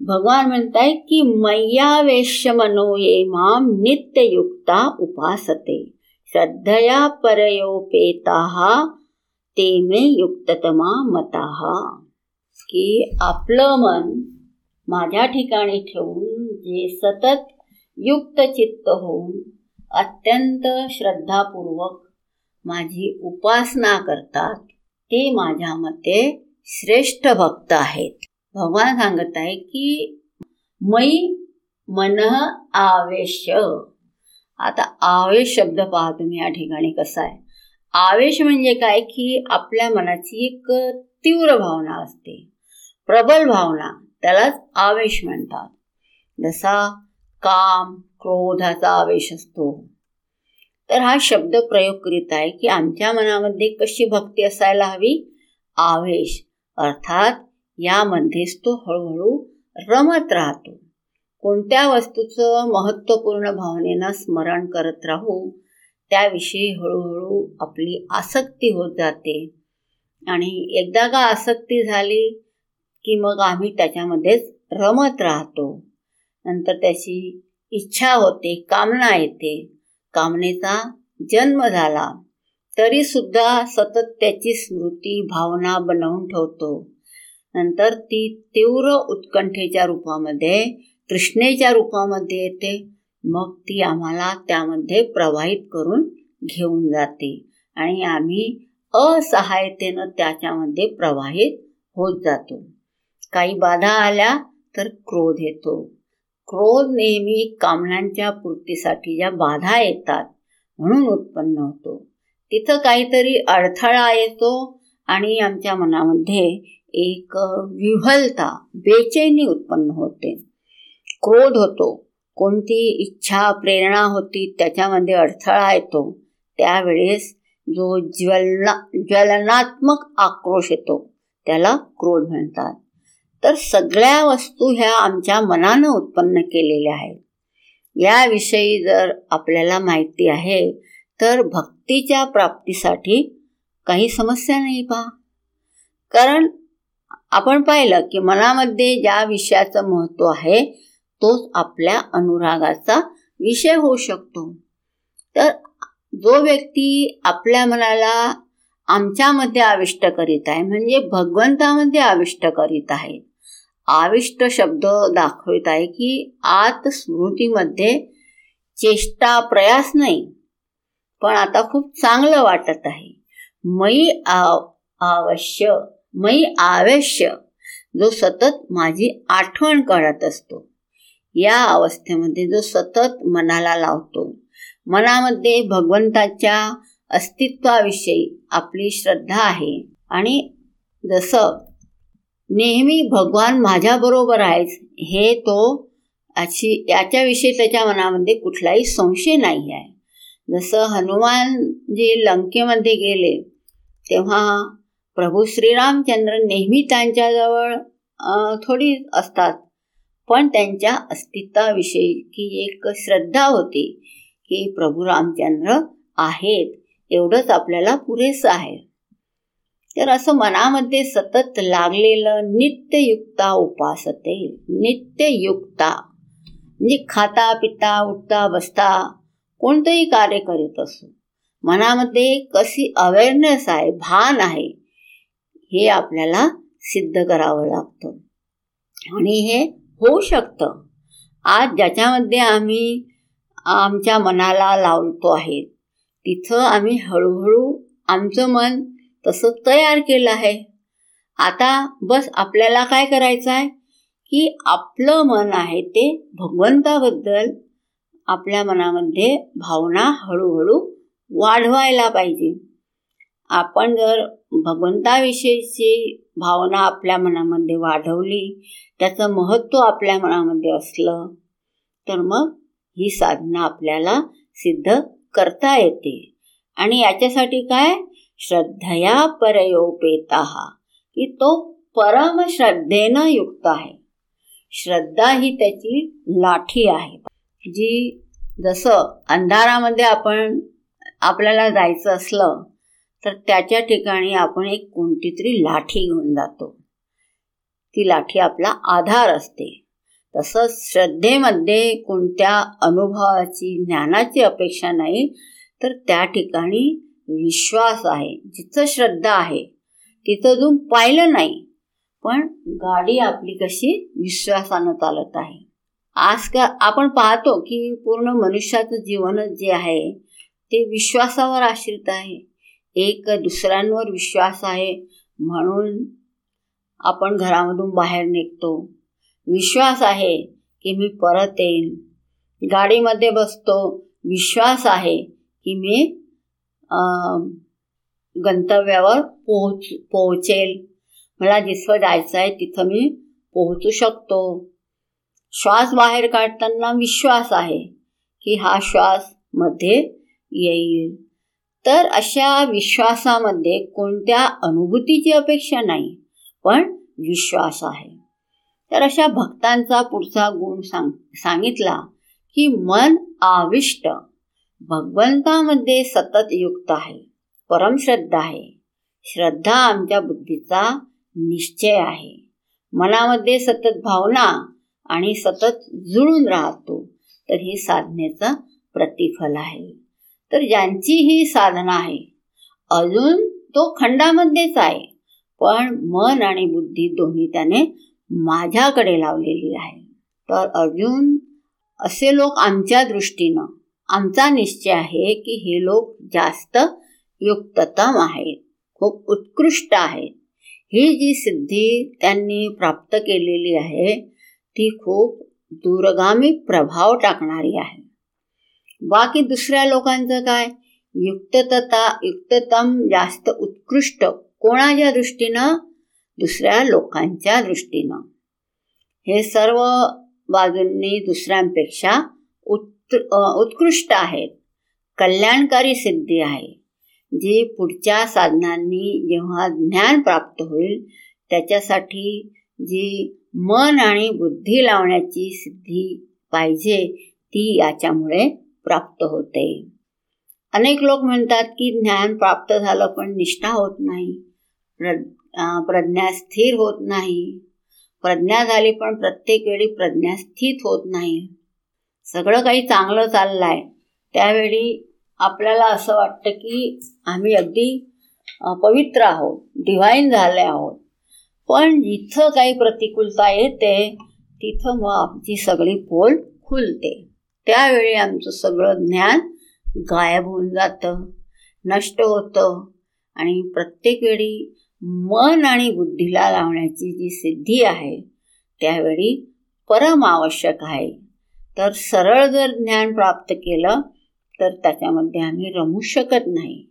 Speaker 1: भगवान म्हणताय की मय्यावेश्य मनो ये माम नित्ययुक्ता उपासते. श्रद्धया परयोपेता ते मे युक्ततमा मता की आपलं मन माझ्या ठिकाणी ठेवून जे सतत युक्त चित्त होऊन अत्यंत श्रद्धापूर्वक माझी उपासना करतात. ते माझ्या मते श्रेष्ठ भक्त आहेत. भगवान सांगत आहे की मई मन आवेश आता आवेश शब्द पहा तुम्ही या ठिकाणी कसा आहे. आवेश म्हणजे काय? की आपल्या मनाची एक तीव्र भावना असते. प्रबल भावना. त्यालाच आवेश म्हणतात. जसा काम क्रोधाचा आवेश असतो. तर हा शब्द प्रयोग करीत आहे की आमच्या मनामध्ये कशी भक्ती असायला हवी? आवेश. अर्थात यामध्येच तो हळूहळू रमत राहतो. कोणत्या वस्तूचं महत्त्वपूर्ण भावनेनं स्मरण करत राहू त्याविषयी हळूहळू आपली आसक्ती होत जाते. आणि एकदा का आसक्ती झाली की मग आम्ही त्याच्यामध्येच रमत राहतो. नंतर त्याची इच्छा होते कामना येते. कामनेचा जन्म झाला. तरी सुद्धा सतत त्याची स्मृती भावना बनवून ठेवतो. नंतर ती तीव्र उत्कंठेच्या रूपामध्ये तृष्णेच्या रूपामध्ये येते. मग ती आम्हाला त्यामध्ये प्रवाहित करून घेऊन जाते आणि आम्ही असहायतेनं त्याच्यामध्ये प्रवाहित होत जातो. काही बाधा आल्या तर क्रोध येतो. क्रोध नेहमी कामनांच्या पूर्तीसाठी ज्या बाधा येतात म्हणून उत्पन्न होतो. तिथं काहीतरी अडथळा येतो आणि आमच्या मनामध्ये एक विव्हलता बेचैनी उत्पन्न होते. क्रोध होतो. कोणती इच्छा प्रेरणा होती त्याच्यामध्ये अडथळा येतो. त्यावेळेस जो ज्वलना ज्वलनात्मक आक्रोश येतो त्याला क्रोध म्हणतात. तर सगळ्या वस्तू ह्या आमच्या मनानं उत्पन्न केलेल्या आहेत. याविषयी जर आपल्याला माहिती आहे तर भक्तीच्या प्राप्तीसाठी काही समस्या नाही पहा. कारण आपण पाहिलं की मनामध्ये ज्या विषयाचं महत्त्व आहे तोच आपल्या अनुरागाचा विषय होऊ शकतो. तर जो व्यक्ती आपल्या मनाला आमच्यामध्ये आविष्ट करीत आहे म्हणजे भगवंतामध्ये आविष्ट करीत आहे आविष्ट शब्द दाखवित आहे की आत स्मृतीमध्ये चेष्टा प्रयास नाही पण आता खूप चांगलं वाटत आहे. मई आवश्य मयी आवश्य जो सतत माझी आठवण करत असतो. या अवस्थेमध्ये जो सतत मनाला लावतो मनामध्ये भगवंताच्या अस्तित्वाविषयी आपली श्रद्धा आहे. आणि जसं नेहमी भगवान माझ्याबरोबर आहेच हे तो अशी याच्याविषयी त्याच्या मनामध्ये कुठलाही संशय नाही आहे. जसं हनुमान जे लंकेमध्ये गेले तेव्हा प्रभू श्रीरामचंद्र नेहमी त्यांच्याजवळ थोडी असतात. पण त्यांच्या अस्तित्वाविषयी की एक श्रद्धा होती की प्रभू रामचंद्र आहेत एवढंच आपल्याला पुरेसं आहे. तर असं मनामध्ये सतत लागलेलं नित्ययुक्ता उपासते. नित्ययुक्ता. म्हणजे खाता पिता उठता बसता कोणतंही कार्य करीत असो. मनामध्ये कशी अवेअरनेस आहे भान आहे हे आपल्याला सिद्ध करावं लागतं. आणि हे होऊ शकतं. आज ज्याच्यामध्ये आम्ही आमच्या मनाला लावतो आहे तिथं आम्ही हळूहळू आमचं मन तसं तयार केलं आहे. आता बस आपल्याला काय करायचं आहे की आपलं मन आहे ते भगवंताबद्दल आपल्या मनामध्ये भावना हळूहळू वाढवायला पाहिजे. आपण जर भगवंताविषयीची भावना आपल्या मनामध्ये वाढवली त्याचं महत्त्व आपल्या मनामध्ये असलं तर मग ही साधना आपल्याला सिद्ध करता येते. आणि याच्यासाठी काय? श्रद्धया परयोपेता की तो परमश्रद्धेनं युक्त आहे. श्रद्धा ही त्याची लाठी आहे. जी जसं अंधारामध्ये आपण आपल्याला जायचं असलं तर त्याच्या ठिकाणी आपण एक कोणती तरी लाठी घेऊन जातो. ती लाठी आपला आधार असते. तसंच श्रद्धेमध्ये कोणत्या अनुभवाची ज्ञानाची अपेक्षा नाही तर त्या ठिकाणी विश्वास आहे जिथं श्रद्धा आहे तिथं अजून पाहिलं नाही. पण गाडी आपली कशी विश्वासानं चालत आहे. आज का आपण पाहतो की पूर्ण मनुष्याचं जीवनच जे आहे ते विश्वासावर आश्रित आहे. एक दुसऱ्यांवर विश्वास आहे म्हणून आपण घरामधून बाहेर निघतो. विश्वास आहे की मी परत येईन. गाडीमध्ये बसतो. विश्वास आहे की मी गंतव्यावर पोहोच पोहोचेल. मला जिथं जायचं आहे तिथं मी पोहोचू शकतो. श्वास बाहेर काढताना विश्वास आहे की हा श्वासमध्ये येईल. तर अशा विश्वासामध्ये कोणत्या अनुभूतीची अपेक्षा नाही पण विश्वास आहे. तर अशा भक्तांचा पुढचा गुण सांग सांगितला की मन आविष्ट. भगवंतामध्ये सतत युक्त आहे परमश्रद्धा आहे. श्रद्धा आमच्या बुद्धीचा निश्चय आहे. मनामध्ये सतत भावना आणि सतत जुळून राहतो तर ही साधनेचं प्रतिफल आहे. तर ज्यांची ही साधना आहे अजून तो खंडामध्येच आहे पण मन आणि बुद्धी दोन्ही त्याने माझ्याकडे लावलेली आहे. तर अर्जुन असे लोक आमच्या दृष्टीनं आमचा निश्चय आहे की हे लोक जास्त युक्ततम आहेत खूप उत्कृष्ट आहेत. ही जी सिद्धी त्यांनी प्राप्त केलेली आहे ती खूप दूरगामी प्रभाव टाकणारी आहे. बाकी दुसऱ्या लोकांचं काय? युक्तता युक्ततम जास्त उत्कृष्ट कोणाच्या दृष्टीनं? दुसऱ्या लोकांच्या दृष्टीनं. हे सर्व बाजूंनी दुसऱ्यांपेक्षा उत् उत्कृष्ट आहेत. कल्याणकारी सिद्धी आहे. जी पुढच्या साधनांनी जेव्हा ज्ञान प्राप्त होईल त्याच्यासाठी जी मन आणि बुद्धी लावण्याची सिद्धी पाहिजे ती याच्यामुळे प्राप्त होते. अनेक लोक म्हणतात की ज्ञान प्राप्त झालं पण निष्ठा होत नाही. प्र प्रज्ञा स्थिर होत नाही. प्रज्ञा झाली पण प्रत्येक वेळी प्रज्ञा स्थित होत नाही. सगळं काही चांगलं चाललं आहे त्यावेळी आपल्याला असं वाटतं की आम्ही अगदी पवित्र आहोत डिव्हाइन झाले आहोत. पण जिथं काही प्रतिकूलता येते तिथं मग आमची सगळी पोल खुलते. त्यावेळी आमचं सगळं ज्ञान गायब होऊन जातं नष्ट होतं आणि प्रत्येक वेळी मन आणि बुद्धीला लावण्याची जी सिद्धी आहे त्यावेळी परम आवश्यक आहे. तर सरळ जर ज्ञान प्राप्त केलं तर त्याच्यामध्ये आम्ही रमू शकत नाही.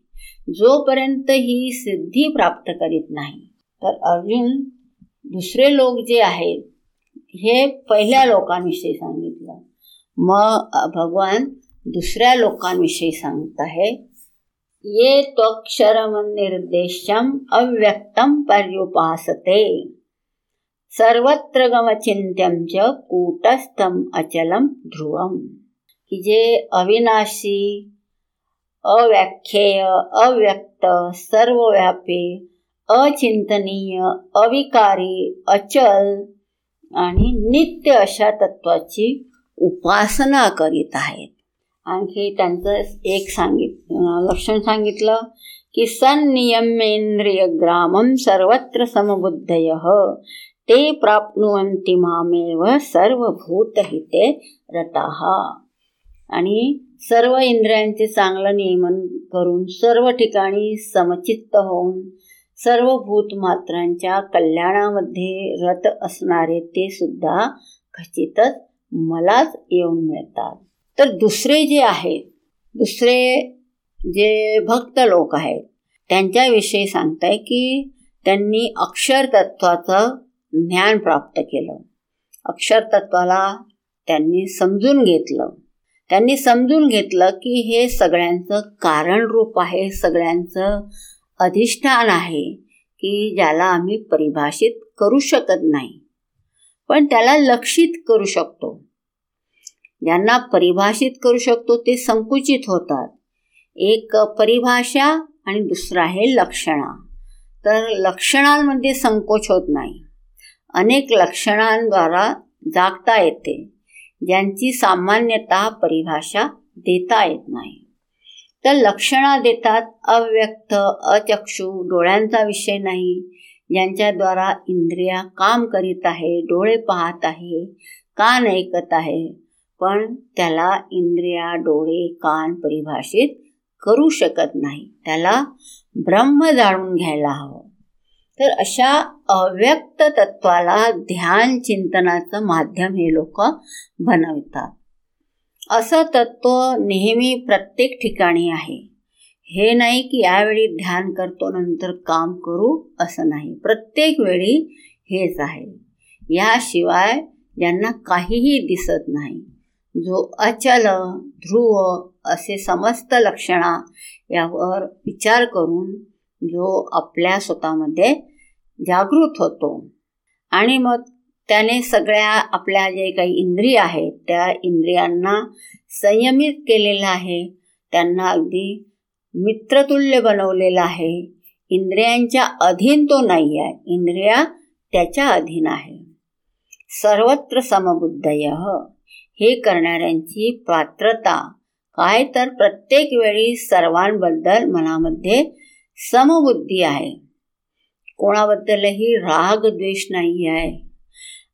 Speaker 1: जोपर्यंत ही सिद्धी प्राप्त करीत नाही. तर अर्जुन दुसरे लोक जे आहेत हे पहिल्या लोकांविषयी सांगितलं. मग भगवान दुसऱ्या लोकांविषयी सांगत आहे ये निर्देशम अव्यक्तम पर्युपासते. सर्वत्र गमचिंत्यम च कूटस्थम अचलम ध्रुवम। की जे अविनाशी अव्याख्येय अव्यक्त सर्वव्यापी अचिंतनीय अविकारी अचल आणि नित्य अशा तत्वाची उपासना करीत आहेत। आणखी त्यांचं एक सांगित लक्षण सांगितलं की सन्नियमेंद्रिय ग्रामम सर्वत्र समबुद्धय। ते प्राप्नुवंती मामेव सर्वभूतहिते हिते आणि सर्व इंद्रियांचे चांगलं नियमन करून सर्व ठिकाणी समचित्त होऊन सर्व भूतमात्रांच्या कल्याणामध्ये रत असणारे ते सुद्धा खचितच मलाच येऊन मिळतात. तर दुसरे जे आहेत दुसरे जे भक्त लोक आहेत त्यांच्याविषयी सांगताय की त्यांनी अक्षर तत्वाचं ज्ञान प्राप्त केलं. अक्षर तत्वाला त्यांनी समजून घेतलं. त्यांनी समजून घेतलं की हे सगळ्यांचं कारण रूप आहे सगळ्यांचं अधिष्ठान आहे की ज्याला आम्ही परिभाषित करू शकत नाही. पण त्याला लक्षित करू शकतो. ज्यांना परिभाषित करू शकतो ते संकुचित होतात. एक परिभाषा आणि दुसरं आहे लक्षणा. तर लक्षणांमध्ये संकोच होत नाही. अनेक लक्षणांद्वारा जागता येते ज्यांची सामान्यतः परिभाषा देता येत नाही. तर लक्षणा देतात अव्यक्त अचक्षू डोळ्यांचा विषय नाही ज्यांच्याद्वारा इंद्रिया काम करीत आहे डोळे पाहत आहे कान ऐकत आहे पण त्याला इंद्रिया डोळे कान परिभाषित करू शकत नाही. त्याला ब्रह्म जाणून घ्यायला हवं. तर अशा अव्यक्त तत्वाला ध्यान चिंतनाचं माध्यम हे लोक बनवतात. असं तत्व नेहमी प्रत्येक ठिकाणी आहे. हे नाही की यावेळी ध्यान करतो नंतर काम करू असं नाही. प्रत्येक वेळी हेच आहे. याशिवाय ज्यांना काहीही दिसत नाही. जो अचल ध्रुव असे समस्त लक्षणा यावर विचार करून जो आपल्या स्वतःमध्ये जागृत होतो. आणि मग त्याने सगळ्या आपल्या जे काही इंद्रिय आहेत त्या इंद्रियांना संयमित केलेलं आहे. त्यांना अगदी मित्रतुल्य बनवलेलं आहे. इंद्रियांच्या अधीन तो नाही आहे इंद्रिया त्याच्या अधीन आहे. सर्वत्र समबुद्धय. हे करणाऱ्यांची पात्रता. काय तर प्रत्येक वेळी सर्वांबद्दल मनामध्ये समबुद्धी आहे. कोणाबद्दलही राग द्वेष नाही आहे.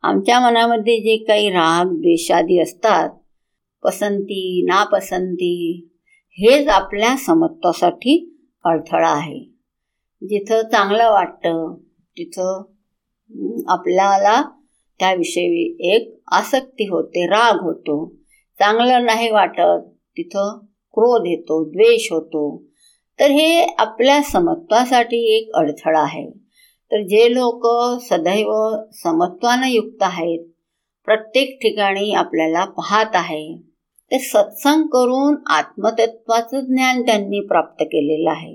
Speaker 1: आमच्या मनामध्ये जे काही राग द्वेषादी असतात पसंती नापसंती हेच आपल्या समत्वासाठी अडथळा आहे. जिथं चांगलं वाटतं तिथं आपल्याला त्याविषयी एक आसक्ती होते राग होतो. चांगलं नाही वाटत तिथं क्रोध येतो द्वेष होतो. तर हे आपल्या समत्वासाठी एक अडथळा आहे. तर जे लोक सदैव समत्वानं युक्त आहेत प्रत्येक ठिकाणी आपल्याला पाहत आहे ते सत्संग करून आत्मतत्वाचं ज्ञान त्यांनी प्राप्त केलेलं आहे.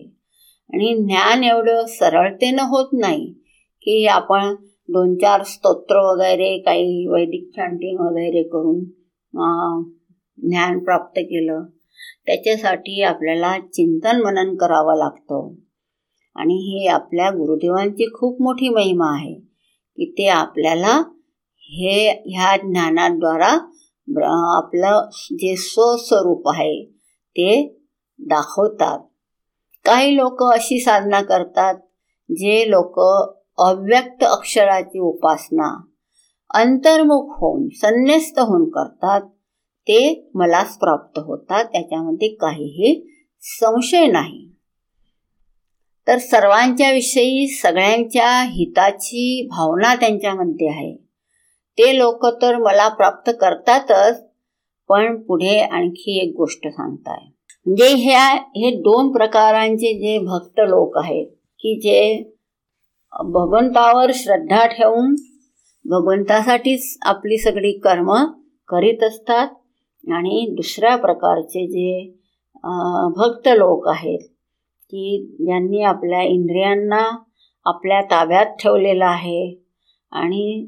Speaker 1: आणि ज्ञान एवढं सरळतेनं होत नाही की आपण दोन चार स्तोत्र वगैरे काही वैदिक चांटिंग वगैरे करून ज्ञान प्राप्त केलं त्याच्यासाठी आपल्याला चिंतन मनन करावं लागतं. आणि हे आपल्या गुरुदेवांची खूप मोठी महिमा आहे की ते आपल्याला हे ह्या ज्ञानाद्वारा आपलं जे स्वस्वरूप आहे ते दाखवतात. काही लोक अशी साधना करतात जे लोक अव्यक्त अक्षराची उपासना अंतर्मुख होऊन संन्यस्त होऊन करतात ते मलाच प्राप्त होतात त्याच्यामध्ये काहीही संशय नाही. तर सर्वांच्या विषयी सगळ्यांच्या हिताची भावना त्यांच्यामध्ये आहे. ते लोक तर मला प्राप्त करतातच पण पुढे आणखी एक गोष्ट सांगताय. म्हणजे ह्या हे दोन प्रकारांचे जे भक्त लोक आहेत की जे भगवंतावर श्रद्धा ठेवून भगवंतासाठीच आपली सगळी कर्म करीत असतात. आणि दुसऱ्या प्रकारचे जे भक्त लोक आहेत की ज्यांनी आपल्या इंद्रियांना आपल्या ताब्यात ठेवलेलं आहे आणि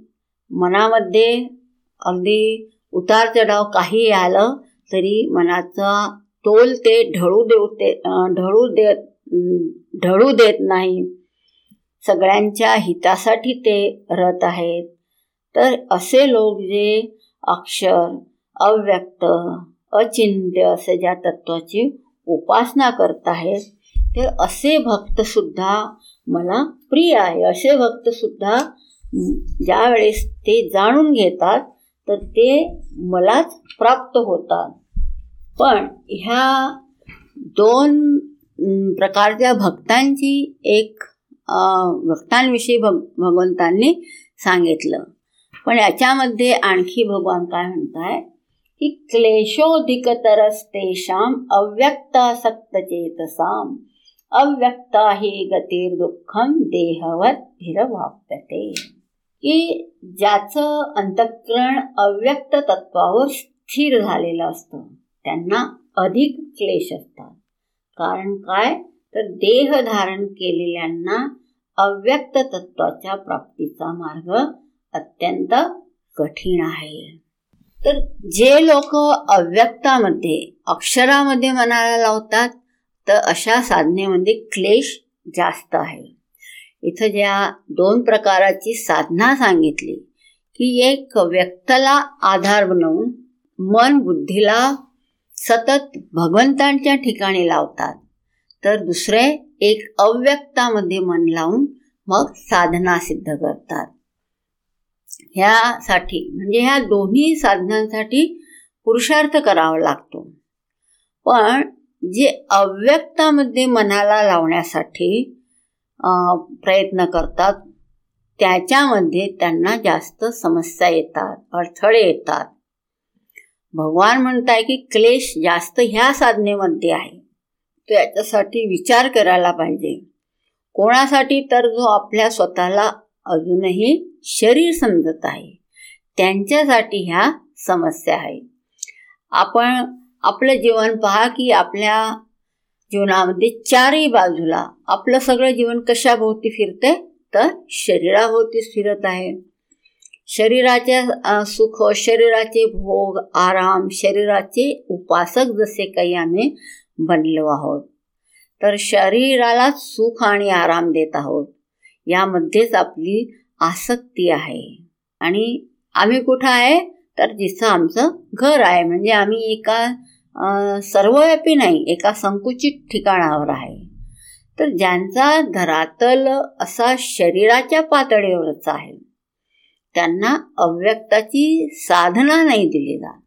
Speaker 1: मनामध्ये अगदी उतार चढाव काही आलं तरी मनाचा तोल ते ढळू देऊ ते ढळू देत ढळू देत नाही. सगळ्यांच्या हितासाठी ते रत आहेत. तर असे लोक जे अक्षर अव्यक्त अचिंत्य असे ज्या तत्वाची उपासना करत आहेत ते असे भक्तसुद्धा मला प्रिय आहे. असे भक्तसुद्धा ज्यावेळेस ते जाणून घेतात तर ते मलाच प्राप्त होतात. पण ह्या दोन प्रकारच्या भक्तांची एक भक्तांविषयी भग भगवंतांनी सांगितलं. पण याच्यामध्ये आणखी भगवान काय म्हणताय? की क्लेशोधिकतरस्तेषाम अव्यक्तासक्तचेतसाम. अव्यक्ता ही गतिर्दुःखम देहवत भिरवाप्यते. की ज्याचं अंतःकरण अव्यक्त तत्वावर स्थिर झालेलं असतं त्यांना अधिक क्लेश असतात. कारण काय? तर देह धारण केलेल्यांना अव्यक्त तत्वाच्या प्राप्तीचा मार्ग अत्यंत कठीण आहे. तर जे लोक अव्यक्तामध्ये अक्षरामध्ये मनाला लावतात तर अशा साधनेमध्ये क्लेश जास्त आहे. इथं ज्या दोन प्रकाराची साधना सांगितली की एक व्यक्तला आधार बनवून मन बुद्धीला सतत भगवंतांच्या ठिकाणी लावतात तर दुसरे एक अव्यक्तामध्ये मन लावून मग साधना सिद्ध करतात. ह्यासाठी म्हणजे ह्या दोन्ही साधनांसाठी पुरुषार्थ करावा लागतो. पण जे अव्यक्तामध्ये मनाला लावण्यासाठी प्रयत्न करतात त्याच्यामध्ये त्यांना जास्त समस्या येतात अडथळे येतात. भगवान म्हणत आहे की क्लेश जास्त ह्या साधनेमध्ये आहे. तो याच्यासाठी विचार करायला पाहिजे. कोणासाठी तर जो आपल्या स्वतःला अजूनही शरीर समजत आहे त्यांच्यासाठी ह्या समस्या आहे. आपण आपलं जीवन पहा की आपल्या जीवनामध्ये चारही बाजूला आपलं सगळं जीवन कशाभोवती फिरते तर शरीराभोवतीच फिरत आहे. शरीराचे सुख शरीराचे भोग आराम शरीराचे उपासक जसे काही आम्ही बनलो आहोत तर शरीराला सुख आणि आराम देत आहोत. यामध्येच आपली आसक्ती आहे. आणि आम्ही कुठं आहे? तर जिथं आमचं घर आहे म्हणजे आम्ही एका सर्वव्यापी नाही एका संकुचित ठिकाणावर आहे. तर ज्यांचा धरातल असा शरीराच्या पातळीवरच आहे त्यांना अव्यक्ताची साधना नाही दिली जात.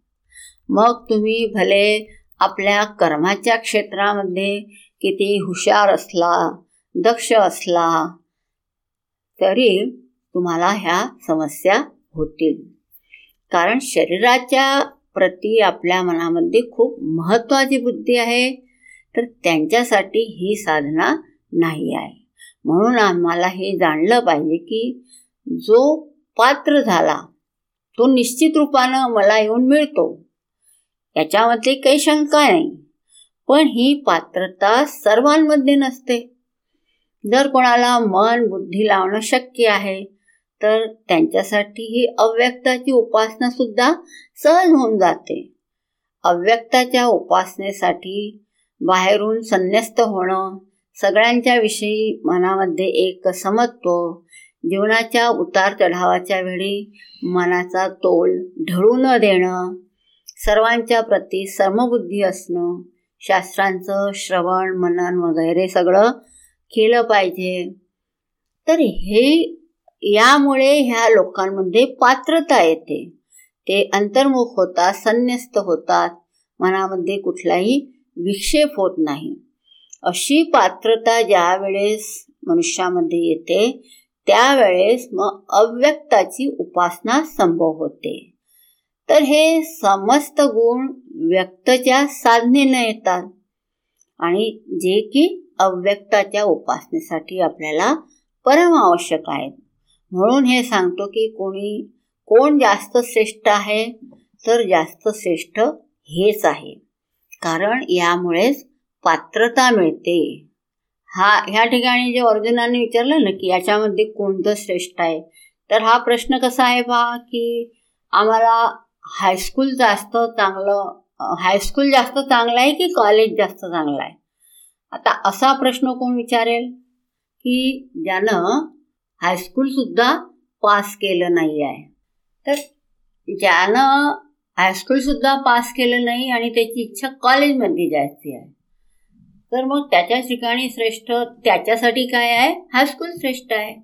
Speaker 1: मग तुम्ही भले आपल्या कर्माच्या क्षेत्रामध्ये किती हुशार असला दक्ष असला तरी तुम्हाला ह्या समस्या होतील. कारण शरीराच्या प्रती आपल्या मनामध्ये खूप महत्त्वाची बुद्धी आहे. तर त्यांच्यासाठी ही साधना नाही आहे. म्हणून आम्हाला हे जाणलं पाहिजे की जो पात्र झाला तो निश्चित रूपानं मला येऊन मिळतो. याच्यामध्ये काही शंका नाही. पण ही पात्रता सर्वांमध्ये नसते. जर कोणाला मन बुद्धी लावणं शक्य आहे तर त्यांच्यासाठी ही अव्यक्ताची उपासना सुद्धा सहज होऊन जाते. अव्यक्ताच्या उपासनेसाठी बाहेरून संन्यस्त होणं सगळ्यांच्या विषयी मनामध्ये एक समत्व जीवनाच्या उतार चढावाच्या वेळी मनाचा तोल ढळू न देणं सर्वांच्या प्रती समबुद्धी असणं शास्त्रांचं श्रवण मनन वगैरे सगळं केलं पाहिजे. तर हे यामुळे ह्या लोकांमध्ये पात्रता येते. ते अंतर्मुख होतात संन्यस्त होतात. मनामध्ये कुठलाही विक्षेप होत नाही. अशी पात्रता ज्या वेळेस मनुष्यामध्ये येते त्यावेळेस मग अव्यक्ताची उपासना संभव होते. तर हे समस्त गुण व्यक्तच्या साधनेनं येतात. आणि जे की अव्यक्ताच्या उपासनेसाठी आपल्याला परम आवश्यक आहेत. म्हणून हे सांगतो की कोणी कोण जास्त श्रेष्ठ आहे तर जास्त श्रेष्ठ हेच आहे. कारण यामुळेच पात्रता मिळते. हा ह्या ठिकाणी जे अर्जुनाने विचारलं ना की याच्यामध्ये कोणतं श्रेष्ठ आहे तर हा प्रश्न कसा आहे पहा की आम्हाला हायस्कूल जास्त चांगलं हायस्कूल जास्त चांगलं आहे की कॉलेज जास्त चांगलं आहे? आता असा प्रश्न कोण विचारेल की ज्यानं हायस्कूलसुद्धा पास केलं नाही आहे तर ज्यानं हायस्कूलसुद्धा पास केलं नाही आणि त्याची इच्छा कॉलेजमध्ये जायची आहे तर मग त्याच्या ठिकाणी श्रेष्ठ त्याच्यासाठी काय आहे? हायस्कूल श्रेष्ठ आहे.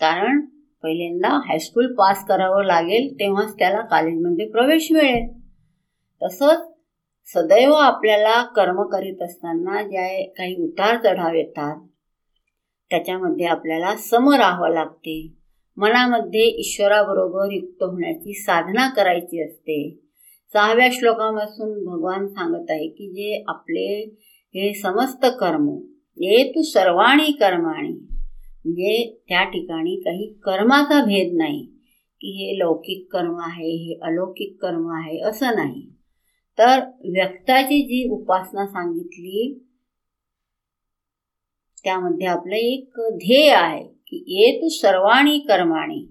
Speaker 1: कारण पहिल्यांदा हायस्कूल पास करावं लागेल तेव्हाच त्याला कॉलेजमध्ये प्रवेश मिळेल. तसंच सदैव आपल्याला कर्म करीत असताना ज्या काही उतार चढाव येतात त्याच्यामध्ये आपल्याला सम राहावं लागते. मनामध्ये ईश्वराबरोबर युक्त होण्याची साधना करायची असते. सहाव्या श्लोकापासून भगवान सांगत आहे की जे आपले हे समस्त कर्म ये तू सर्वाणी कर्माणी. म्हणजे त्या ठिकाणी काही कर्माचा भेद नाही की हे लौकिक कर्म आहे हे अलौकिक कर्म आहे असं नाही. तर व्यक्ताची जी उपासना सांगितली त्यामध्ये आपलं एक ध्येय आहे की ये तू सर्वाणी कर्माणी.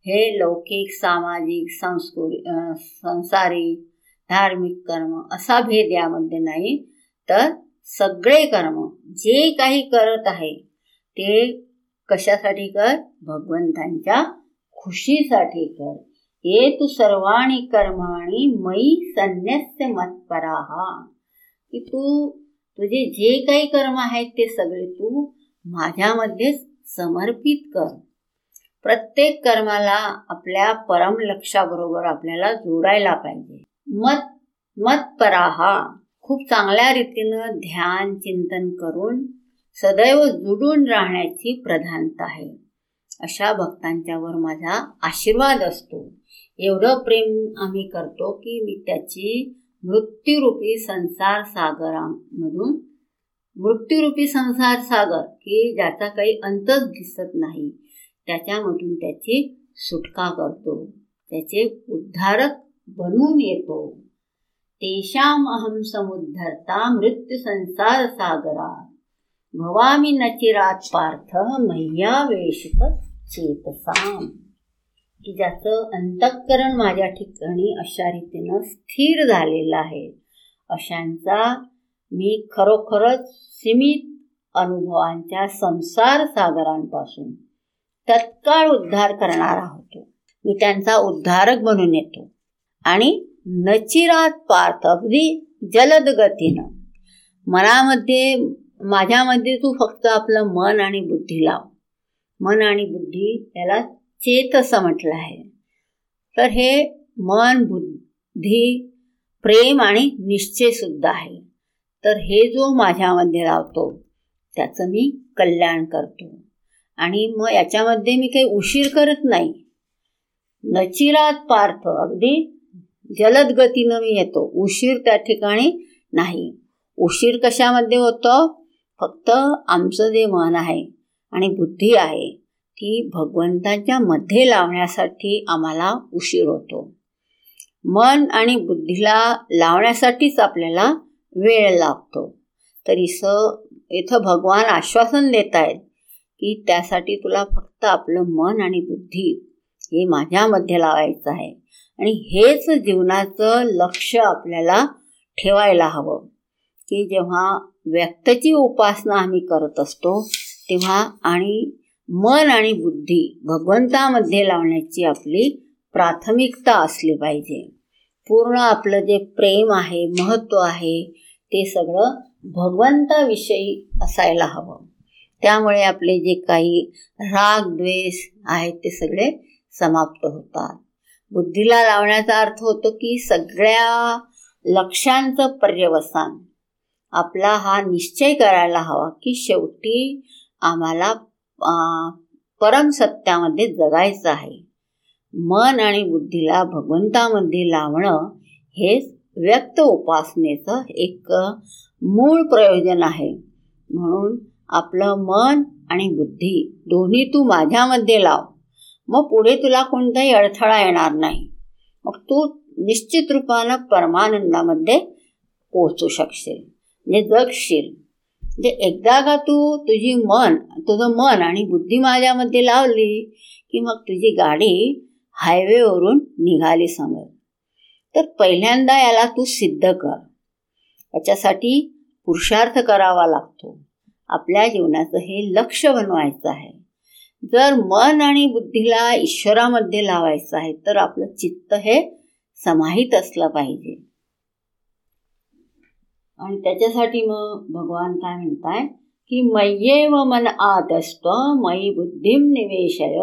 Speaker 1: हे लौकिक सामाजिक संस्कृ संसारिक धार्मिक कर्म असा भेद यामध्ये नाही. तर सगळे कर्म जे काही करत आहे ते कशासाठी कर? भगवंतांच्या खुशीसाठी कर. ये तू सर्वाणी कर्माणी मयी संन्यस्य मतपराहा की तू तुझे जे काही कर्म आहेत ते सगळे तू माझ्यामध्ये समर्पित कर. प्रत्येक कर्माला आपल्या परम लक्षाबरोबर आपल्याला जोडायला पाहिजे. मत मतपराहा. खूप चांगल्या रीतीनं ध्यान चिंतन करून सदैव जुडून राहण्याची प्रधानता आहे. अशा भक्तांच्यावर माझा आशीर्वाद असतो. एवढं प्रेम आम्ही करतो की मी त्याची मृत्यूरूपी संसार सागरामधून मृत्यूरूपी संसार सागर की ज्याचा काही अंतच दिसत नाही. त्याच्यामधून त्याची सुटका करतो. त्याचे उद्धारक बनून येतो. तेषाम अहम समुद्धरता मृत्यू संसार सागरा. भवामी नचिरात पार्थ मह्या वेशित चेतसाम. की ज्याचं अंतःकरण माझ्या ठिकाणी अशा रीतीनं स्थिर झालेलं आहे. अशांचा मी खरोखरच सीमित अनुभवांच्या संसार सागरांपासून तत्काळ उद्धार करणारा होतो मी त्यांचा उद्धारक बनून येतो. आणि नचिरात पार्थ अगदी जलद गतीनं मनामध्ये माझ्यामध्ये तू फक्त आपलं मन आणि बुद्धी लाव. मन आणि बुद्धी याला चेत असं म्हटलं आहे. तर हे मन बुद्धी प्रेम आणि निश्चयसुद्धा आहे. तर हे जो माझ्यामध्ये लावतो त्याचं मी कल्याण करतो. आणि मग याच्यामध्ये मी काही उशीर करत नाही. नचिरात पार्थ अगदी जलद गतीनं मी येतो. उशीर त्या ठिकाणी नाही. उशीर कशामध्ये होतं? फक्त आमचं जे मन आहे आणि बुद्धी आहे ती भगवंताच्या मध्ये लावण्यासाठी आम्हाला उशीर होतो. मन आणि बुद्धीला लावण्यासाठीच आपल्याला वेळ लागतो. तरी स इथं भगवान आश्वासन देत आहेत की त्यासाठी तुला फक्त आपलं मन आणि बुद्धी हे माझ्यामध्ये लावायचं आहे. आणि हेच जीवनाचं लक्ष आपल्याला ठेवायला हवं. की जेव्हा व्यक्तची उपासना आम्ही करत असतो तेव्हा आणि मन आणि बुद्धी भगवंतामध्ये लावण्याची आपली प्राथमिकता असली पाहिजे. पूर्ण आपलं जे प्रेम आहे महत्त्व आहे ते सगळं भगवंताविषयी असायला हवं. त्यामुळे आपले जे काही राग द्वेष आहेत ते सगळे समाप्त होतात. बुद्धीला लावण्याचा अर्थ होतो की सगळ्या लक्ष्यांचं पर्यवसान. आपला हा निश्चय करायला हवा की शेवटी आम्हाला परमसत्यामध्ये जगायचं आहे. मन आणि बुद्धीला भगवंतामध्ये लावणं हेच व्यक्त उपासनेचं एक मूळ प्रयोजन आहे. म्हणून आपलं मन आणि बुद्धी दोन्ही तू माझ्यामध्ये लाव. मग पुढे तुला कोणताही अडथळा येणार नाही. मग तू निश्चित रूपानं परमानंदामध्ये पोचू शकशील. म्हणजे जगशील. म्हणजे एकदा का तू तुझी मन तुझं मन आणि बुद्धी माझ्यामध्ये लावली की मग तुझी गाडी हायवेवरून निघाली समज तर पहिल्यांदा याला तू सिद्ध कर. याच्यासाठी पुरुषार्थ करावा लागतो. आपल्या जीवनाचं हे लक्ष बनवायचं आहे. जर मन आणि बुद्धीला ईश्वरामध्ये लावायचं आहे तर आपलं चित्त हे समाहित असलं पाहिजे. आणि त्याच्यासाठी मग भगवान काय म्हणताय की मय्येव मन आदस्त्व मयी बुद्धिम निवेशय.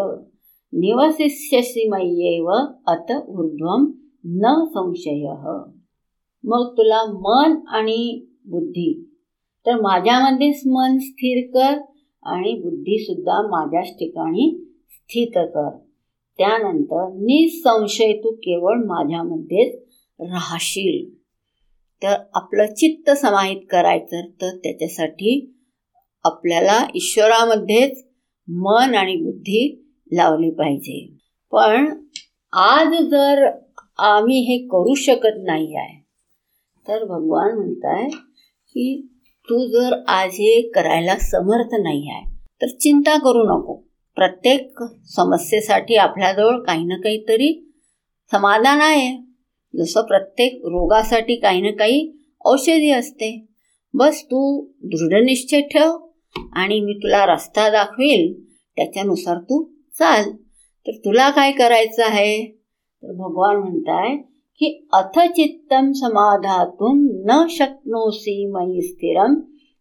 Speaker 1: निवसिष्यसी मय्येव अत ऊर्ध्वम न संशय. मग तुला मन आणि बुद्धी. तर माझ्यामध्येच मन स्थिर कर आणि बुद्धीसुद्धा माझ्याच ठिकाणी स्थित कर. त्यानंतर निसंशय तू केवळ माझ्यामध्येच राहशील. तर आपलं चित्त समाहित करायचं तर त्याच्यासाठी आपल्याला ईश्वरामध्येच मन आणि बुद्धी लावली पाहिजे. पण आज जर आम्ही हे करू शकत नाही आहे तर भगवान म्हणताय की तू जर आज हे करायला समर्थ नाही आहे तर चिंता करू नको. प्रत्येक समस्येसाठी आपल्याजवळ काही ना काहीतरी समाधान आहे. जसं प्रत्येक रोगासाठी काही ना काही औषधी असते. बस तू दृढनिश्चय ठेव आणि मी तुला रस्ता दाखवेल त्याच्यानुसार तू चाल. तर तुला काय करायचं आहे? तर भगवान म्हणताय की अथ चित्तम समाधातून न शक्नोसी मयी स्थिरम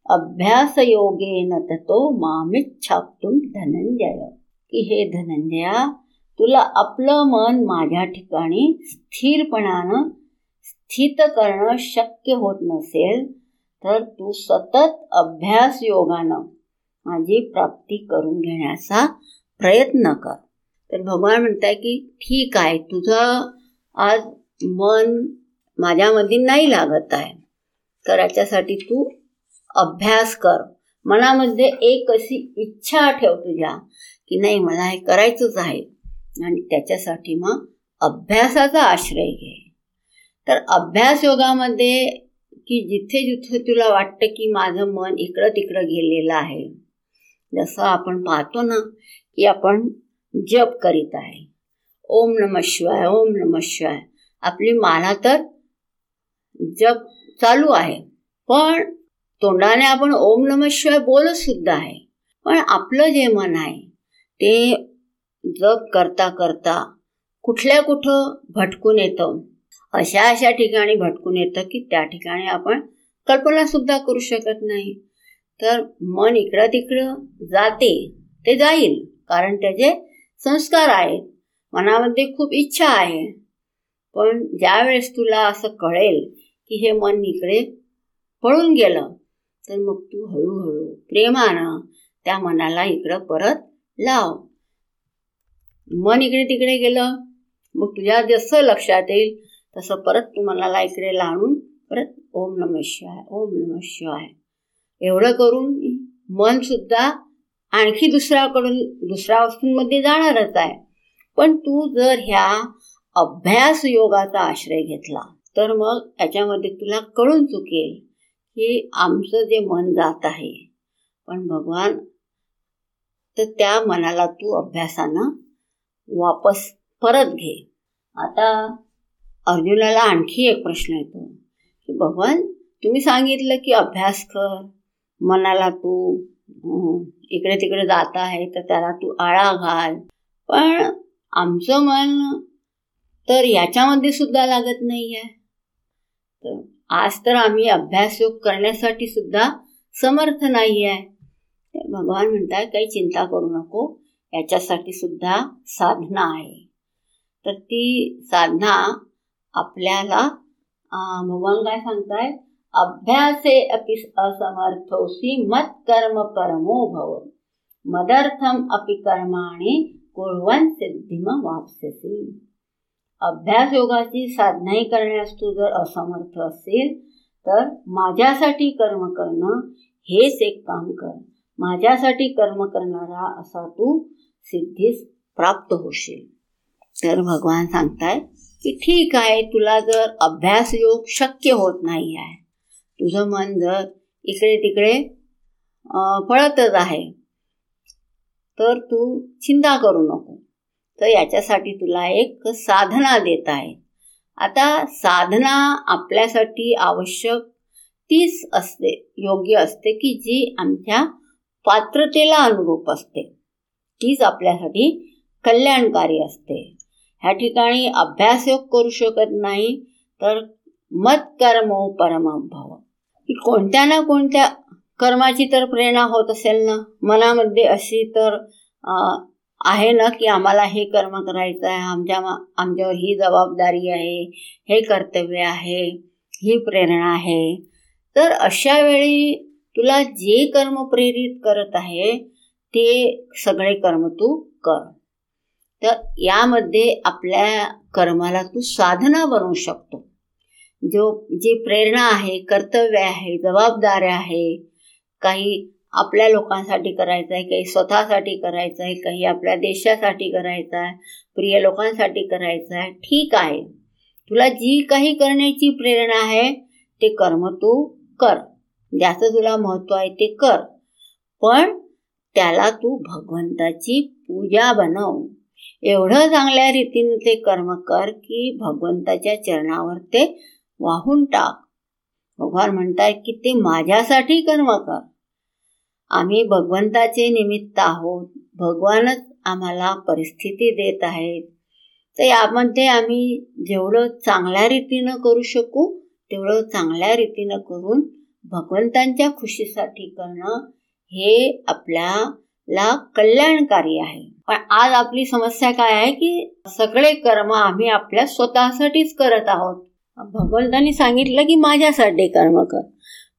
Speaker 1: अभ्यासयोगेन ततो मामिच्छाप्तुम धनंजय की हे धनंजया तुला आपलं मन माझ्या ठिकाणी स्थिरपणानं स्थित करणं शक्य होत नसेल तर तू सतत अभ्यास योगानं माझी प्राप्ती करून घेण्याचा प्रयत्न कर. तर भगवान म्हणताय की ठीक आहे तुझं आज मन माझ्यामध्ये नाही लागत आहे तर याच्यासाठी तू अभ्यास कर. मनामध्ये एक अशी इच्छा ठेव तुझ्या की नाही मला हे करायचंच आहे. आणि त्याच्यासाठी मग अभ्यासाचा आश्रय घे. तर अभ्यास योगामध्ये की जिथे जिथे तुला वाटतं की माझं मन इकडं तिकडं गेलेलं आहे जसं आपण पाहतो ना की आपण जप करीत आहे. ओम नम शिवाय ओम नम शिवाय. आपली माला तर जप चालू आहे. पण तोंडाने आपण ओम नम शिवाय बोलत सुद्धा आहे. पण आपलं जे मन आहे ते जप करता करता कुठल्या कुठं भटकून येतं. अशा अशा ठिकाणी भटकून येतं की त्या ठिकाणी आपण कल्पनासुद्धा करू शकत नाही. तर मन इकडं तिकडं जाते ते जाईल. कारण त्याचे संस्कार आहेत. मनामध्ये खूप इच्छा आहे. पण ज्यावेळेस तुला असं कळेल की हे मन इकडे पळून गेलं तर मग तू हळूहळू प्रेमानं त्या मनाला इकडं परत लाव. मन इकडे तिकडे गेलं मग तुझ्या जसं लक्षात येईल तसं परत तू मनाला इकडे लावून परत ओम नम शिवाय ओम नम शिवाय. एवढं करून मन सुद्धा आणखी दुसऱ्याकडून दुसऱ्या वस्तूंमध्ये जाणारच आहे. पण तू जर ह्या अभ्यास योगाचा आश्रय घेतला तर मग याच्यामध्ये तुला कळून चुकेल की आमचं जे मन जात आहे. पण भगवान तर त्या मनाला तू अभ्यासानं वापस परत घे. आता अर्जुनाला आणखी एक प्रश्न येतो. की भगवान तुम्ही सांगितलं की अभ्यास कर. मनाला तू इकडे तिकडे जात आहे तर त्याला तू आळा घाल. पण आमचं मन तर याच्यामध्ये सुद्धा लागत नाही आहे तर आज तर आम्ही अभ्यास योग करण्यासाठी सुद्धा समर्थ नाही आहे भगवान म्हणताय काही चिंता करू नको. याच्यासाठी सुद्धा साधना आहे. तर ती साधना आपल्याला भगवान काय सांगताय? अभ्यासे अपि असमर्थोसी मत कर्म परमो भव। मदर्थम अपि कर्माने कुर्वन सिद्धिम वापससी अभ्यास योगाची साधनाही करण्यास तू जर असमर्थ असेल तर माझ्यासाठी कर्म करणं हेच एक काम कर. माझ्यासाठी कर्म करणारा असा तू सिद्धीस प्राप्त होशील. तर भगवान सांगताय की ठीक आहे तुला जर अभ्यास योग शक्य होत नाही आहे तुझं मन जर इकडे तिकडे पळतच आहे तर तू चिंता करू नको. तर याच्यासाठी तुला एक साधना देत आहे. आता साधना आपल्यासाठी आवश्यक तीच असते योग्य असते की जी आमच्या पात्रतेला अनुरूप असते. तीच आपल्यासाठी कल्याणकारी असते. ह्या ठिकाणी अभ्यासयोग करू शकत नाही तर मत कर्म हो परमभाव की कोणत्या ना कोणत्या कर्माची तर प्रेरणा होत असेल ना? मनामध्ये अशी तर आहे ना की आम्हाला हे कर्म करायचं आहे आमच्या आमच्यावर ही जबाबदारी आहे हे कर्तव्य आहे ही प्रेरणा आहे. तर अशा वेळी तुला जे कर्म प्रेरित करत आहे ते सगळे कर्म तू कर. तर यामध्ये आपल्या कर्माला तू साधना बनवू शकतो. जो जी प्रेरणा आहे कर्तव्य आहे जबाबदाऱ्या आहे काही आपल्या लोकांसाठी करायचं आहे काही स्वतःसाठी करायचं आहे काही आपल्या देशासाठी करायचं आहे प्रिय लोकांसाठी करायचं आहे ठीक आहे. तुला जी काही करण्याची प्रेरणा आहे ते कर्म तू कर. ज्याचं तुला महत्त्व आहे ते कर. पण त्याला तू भगवंताची पूजा बनव. एवढं चांगल्या रीतीने ते कर्म कर की भगवंताच्या चरणावर ते वाहून टाक. भगवान म्हणताय की ते माझ्यासाठी कर्म कर. आम्ही भगवंताचे निमित्त आहोत. भगवानच आम्हाला परिस्थिती देत आहेत. तर यामध्ये आम्ही जेवढं चांगल्या रीतीनं करू शकू तेवढं चांगल्या रीतीनं करून भगवंतांच्या खुशीसाठी करणं हे आपल्याला कल्याणकारी आहे. पण आज आपली समस्या काय आहे की सगळे कर्म आम्ही आपल्या स्वतःसाठीच करत आहोत. भगवंतांनी सांगितलं की माझ्यासाठी कर्म कर.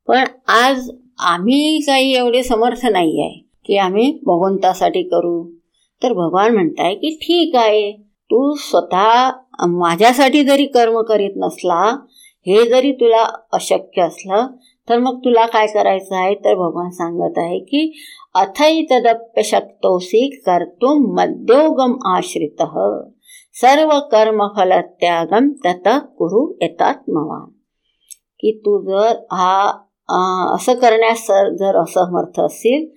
Speaker 1: पण आज आम्ही काही एवढे समर्थ नाही आहे की आम्ही भगवंतासाठी करू. तर भगवान म्हणताय की ठीक आहे. तू स्वतः माझ्यासाठी जरी कर्म करीत नसला हे जरी तुला अशक्य असलं तर मग तुला काय करायचं आहे? तर भगवान सांगत आहे की अथई तदप्य शक्तोसी कर्तुम मध्योगम आश्रित। सर्व कर्म त्यागम तत कुरु येतात की तू जर हा असं करण्यास जर असमर्थ असेल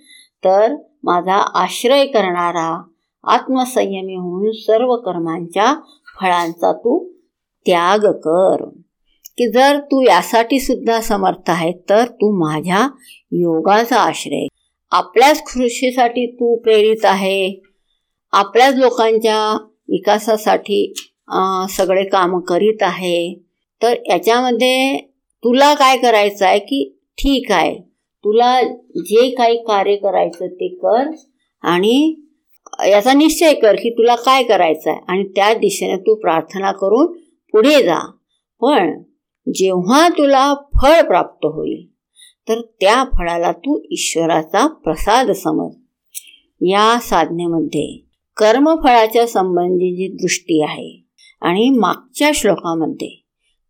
Speaker 1: तर माझा आश्रय करणारा आत्मसंयमी होऊन सर्व कर्मांच्या फळांचा तू त्याग कर. की जर तू यासाठी सुद्धा समर्थ आहे तर तू माझ्या योगाचा आश्रय. आपल्याच खुशीसाठी तू प्रेरित आहे. आपल्याच लोकांच्या विकासासाठी सगळे काम करीत आहे. तर याच्यामध्ये तुला काय करायचं आहे की ठीक आहे. तुला जे काही कार्य करायचं ते कर आणि याचा निश्चय कर की तुला काय करायचं आहे. आणि त्या दिशेने तू प्रार्थना करून पुढे जा. पण जेव्हा तुला फळ प्राप्त होईल तर त्या फळाला तू ईश्वराचा प्रसाद समज या साधनेमध्ये कर्मफळाच्या संबंधी जी दृष्टी आहे आणि मागच्या श्लोकामध्ये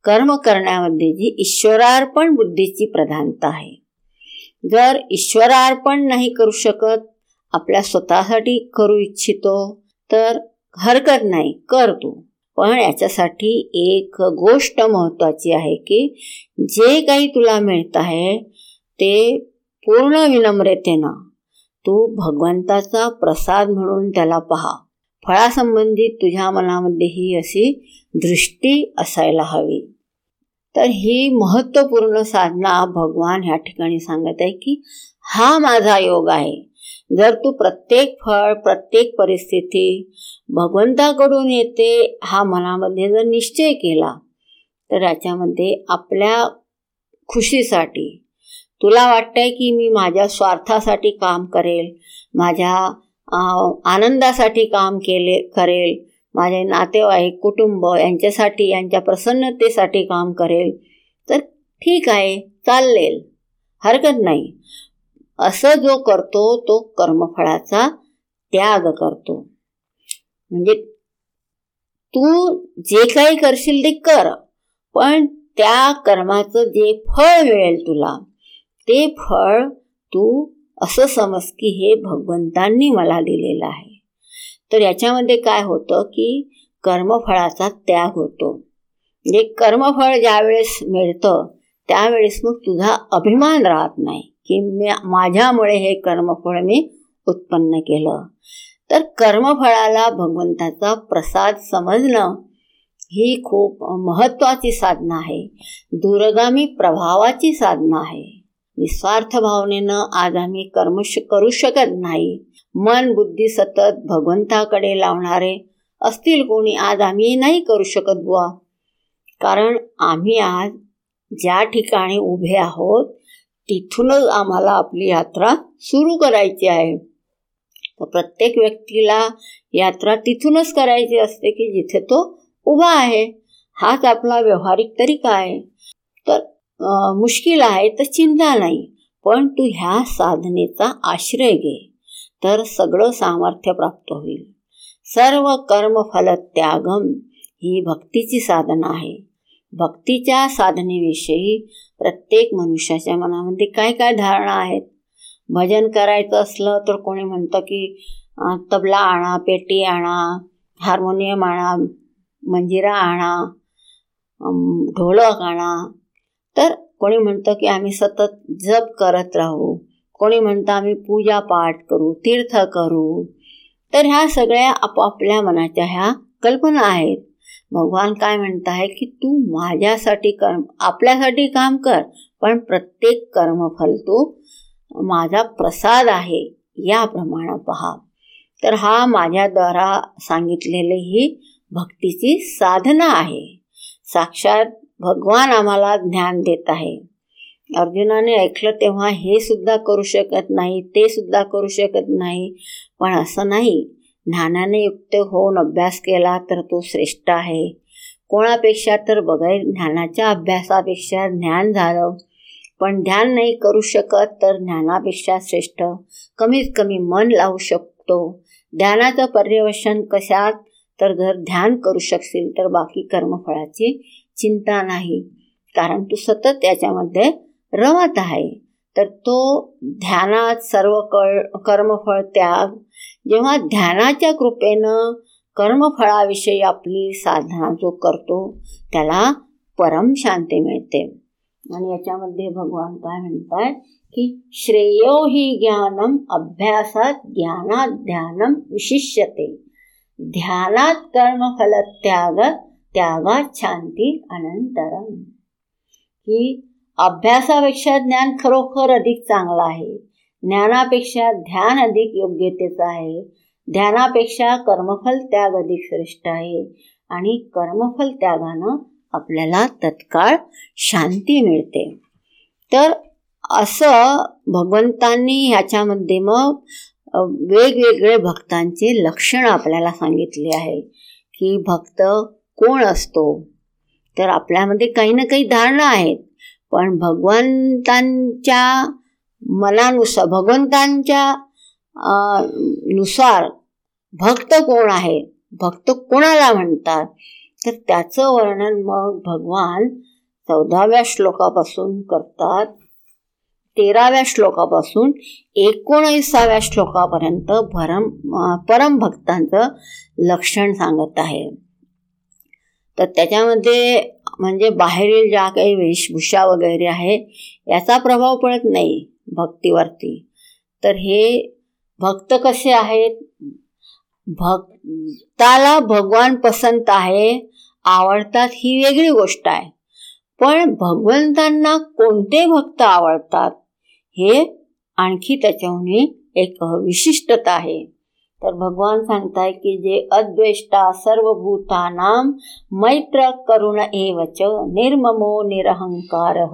Speaker 1: कर्म करण्यामध्ये जी ईश्वरार्पण बुद्धीची प्रधानता आहे. जर ईश्वरार्पण नाही करू शकत आपल्या स्वतःसाठी करू इच्छितो तर हरकत नाही कर तू. पण याच्यासाठी एक गोष्ट महत्त्वाची आहे की जे काही तुला मिळत आहे ते पूर्ण विनम्रतेनं तू भगवंताचा प्रसाद म्हणून त्याला पहा. फळासंबंधित तुझ्या मनामध्ये ही अशी दृष्टी असायला हवी. तर ही महत्त्वपूर्ण साधना भगवान ह्या ठिकाणी सांगत आहे की हा माझा योग आहे. जर तू प्रत्येक फळ प्रत्येक परिस्थिती भगवंताकडून येते हा मनामध्ये जर निश्चय केला तर याच्यामध्ये आपल्या खुशीसाठी तुला वाटतंय की मी माझ्या स्वार्थासाठी काम करेल माझ्या आनंदासाठी काम केले करेल माझे नातेवाईक कुटुंब यांच्यासाठी यांच्या प्रसन्नतेसाठी काम करेल तर ठीक आहे चाललेल हरकत नाही. असं जो करतो तो कर्मफळाचा त्याग करतो. म्हणजे तू जे काही करशील ते कर पण त्या कर्माचं जे फळ मिळेल तुला ते फळ तू असं समज की हे भगवंतांनी मला दिलेलं आहे. तर याच्यामध्ये काय होतं की कर्मफळाचा त्याग होतो. म्हणजे कर्मफळ ज्यावेळेस मिळतं त्यावेळेस मग तुझा अभिमान राहत नाही की मी माझ्यामुळे हे कर्मफळ मी उत्पन्न केलं. तर कर्मफळाला भगवंताचा प्रसाद समजणं ही खूप महत्त्वाची साधना आहे. दूरगामी प्रभावाची साधना आहे. निस्वार्थ भावनेनं आज आम्ही कर्म करू शकत नाही. मन बुद्धी सतत भगवंताकडे लावणारे असतील कोणी आज आम्ही नाही करू शकत बुवा. कारण आम्ही आज ज्या ठिकाणी उभे आहोत तिथूनच आम्हाला आपली यात्रा सुरू करायची आहे. प्रत्येक व्यक्तीला यात्रा तिथूनच करायची असते की जिथे तो उभा आहे. हाच आपला व्यवहारिक तरीका आहे. तर मुश्किल आहे तर चिंता नाही पण तू ह्या साधनेचा आश्रय घे. तर सगळं सामर्थ्य प्राप्त होईल. सर्व कर्मफल त्यागम ही भक्तीची साधना आहे. भक्तीच्या साधनेविषयी प्रत्येक मनुष्याच्या मनामध्ये काय काय धारणा आहेत? भजन करायचं असलं तर कोणी म्हणतं की तबला आणा पेटी आणा हार्मोनियम आणा मंजिरा आणा ढोलक आणा. तर कोणी म्हणतं की आम्ही सतत जप करत राहू. कोणी म्हणतं आम्ही पूजा पाठ करू तीर्थ करू. तर ह्या सगळ्या आपापल्या मनाच्या ह्या कल्पना आहेत. भगवान काय म्हणत आहे की तू माझ्यासाठी कर्म आपल्यासाठी काम कर पण प्रत्येक कर्मफल तू माझा प्रसाद आहे याप्रमाणे पहा. तर हा माझ्याद्वारा सांगितलेली ही भक्तीची साधना आहे. साक्षात भगवान आम्हाला ज्ञान देत आहे. अर्जुनाने ऐकलं तेव्हा हे सुद्धा करू शकत नाही ते सुद्धा करू शकत नाही. पण असं नाही. ज्ञानाने युक्त होऊन अभ्यास केला तर तो श्रेष्ठ आहे. कोणापेक्षा तर बघाय ज्ञानाच्या अभ्यासापेक्षा ज्ञान झालं पण ध्यान नाही करू शकत तर ज्ञानापेक्षा श्रेष्ठ. कमीत कमी मन लावू शकतो. ध्यानाचं पर्यवेक्षण कशात? तर जर ध्यान करू शकशील तर बाकी कर्मफळाची चिंता नाही. कारण तू सतत त्याच्यामध्ये रमत आहे. तर तो ध्यानात सर्व कळ कर्मफळ त्याग. जेव्हा ध्यानाच्या कृपेनं कर्मफळाविषयी आपली साधना जो करतो त्याला परम शांती मिळते. आणि याच्यामध्ये भगवान काय म्हणतात की श्रेयो ही ज्ञानम अभ्यासात ज्ञानात ध्यानम विशिष्यते. ध्यानात कर्मफल त्याग त्यागात शांती अनंतरम. की अभ्यासापेक्षा ज्ञान खरोखर अधिक चांगलं आहे. ज्ञानापेक्षा ध्यान अधिक योग्यतेचं आहे. ध्यानापेक्षा कर्मफल त्याग अधिक श्रेष्ठ आहे. आणि कर्मफल त्यागानं आपल्याला तत्काळ शांती मिळते. तर असं भगवंतांनी ह्याच्यामध्ये मग वेगवेगळे भक्तांचे लक्षणं आपल्याला सांगितले आहे की भक्त कोण असतो? तर आपल्यामध्ये काही ना काही धारणा आहेत. पण भगवंतांच्या मनानुसार भगवंतांच्या नुसार भक्त कोण आहे? भक्त कोणाला म्हणतात? तर त्याचं वर्णन मग भगवान चौदाव्या श्लोकापासून करतात. तेराव्या श्लोकापासून एकोणीसाव्या श्लोकापर्यंत भरम परमभक्तांचं लक्षण सांगत आहे. तर त्याच्यामध्ये म्हणजे बाहेरील ज्या काही वेशभूषा वगैरे आहे याचा प्रभाव पडत नाही भक्तीवरती. तर हे भक्त कसे आहेत? भक्ताला भगवान पसंत आहे आवडतात ही वेगळी गोष्ट आहे. पण भगवंतांना कोणते भक्त आवडतात? हे आणखी त्याच्याहून एक विशिष्टता आहे. तर भगवान सांगताय की जे अद्वेष्टा सर्वभूतानाम मैत्र करुण एवच निर्ममो निरहंकार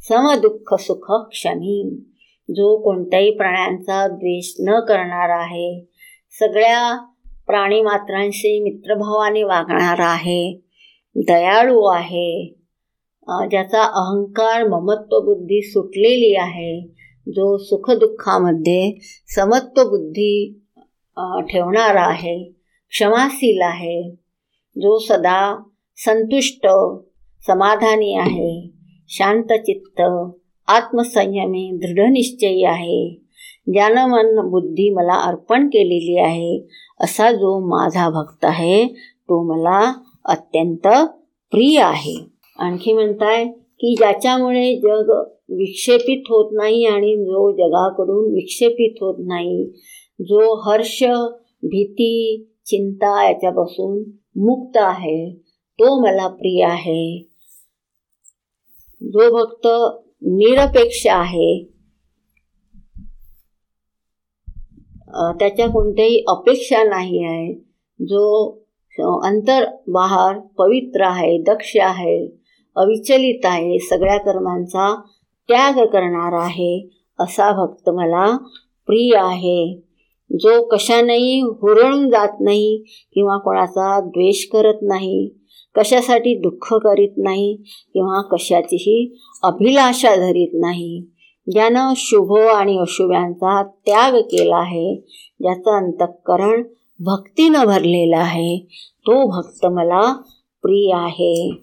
Speaker 1: समदुःख सुख क्षमी. जो कोणत्याही प्राण्यांचा द्वेष न करणारा आहे सगळ्या प्राणीमात्रांशी मित्रभावाने वागणारा आहे दयाळू आहे ज्याचा अहंकार ममत्व बुद्धी सुटलेली आहे जो सुखदुःखामध्ये समत्व बुद्धी ठेवणारा आहे क्षमाशील आहे जो सदा संतुष्ट समाधानी आहे शांतचित्त आत्मसंयमी दृढनिश्चयी आहे. ज्यानं मन बुद्धी मला अर्पण केलेली आहे. असा जो माझा भक्त आहे तो मला अत्यंत प्रिय आहे. आणखी म्हणताय की ज्याच्यामुळे जग विक्षेपित होत नाही आणि जो जगाकडून विक्षेपित होत नाही जो हर्ष भीती चिंता याच्यापासून मुक्त आहे तो मला प्रिय आहे. जो भक्त निरपेक्ष आहे त्याच्या कोणत्याही अपेक्षा नाही आहे. जो अंतर बाहेर पवित्र आहे दक्ष आहे अविचलित आहे सगळ्या कर्मांचा त्याग करणार आहे असा भक्त मला प्रिय आहे. जो कशानेही हुरळून जात नाही किंवा कोणाचा द्वेष करत नाही कशासाठी दुःख करीत नाही किंवा कशाचीही अभिलाषा धरीत नाही ज्यानं शुभ आणि अशुभांचा त्याग केला आहे ज्याचं अंतःकरण भक्तीनं भरलेलं आहे तो भक्त मला प्रिय आहे.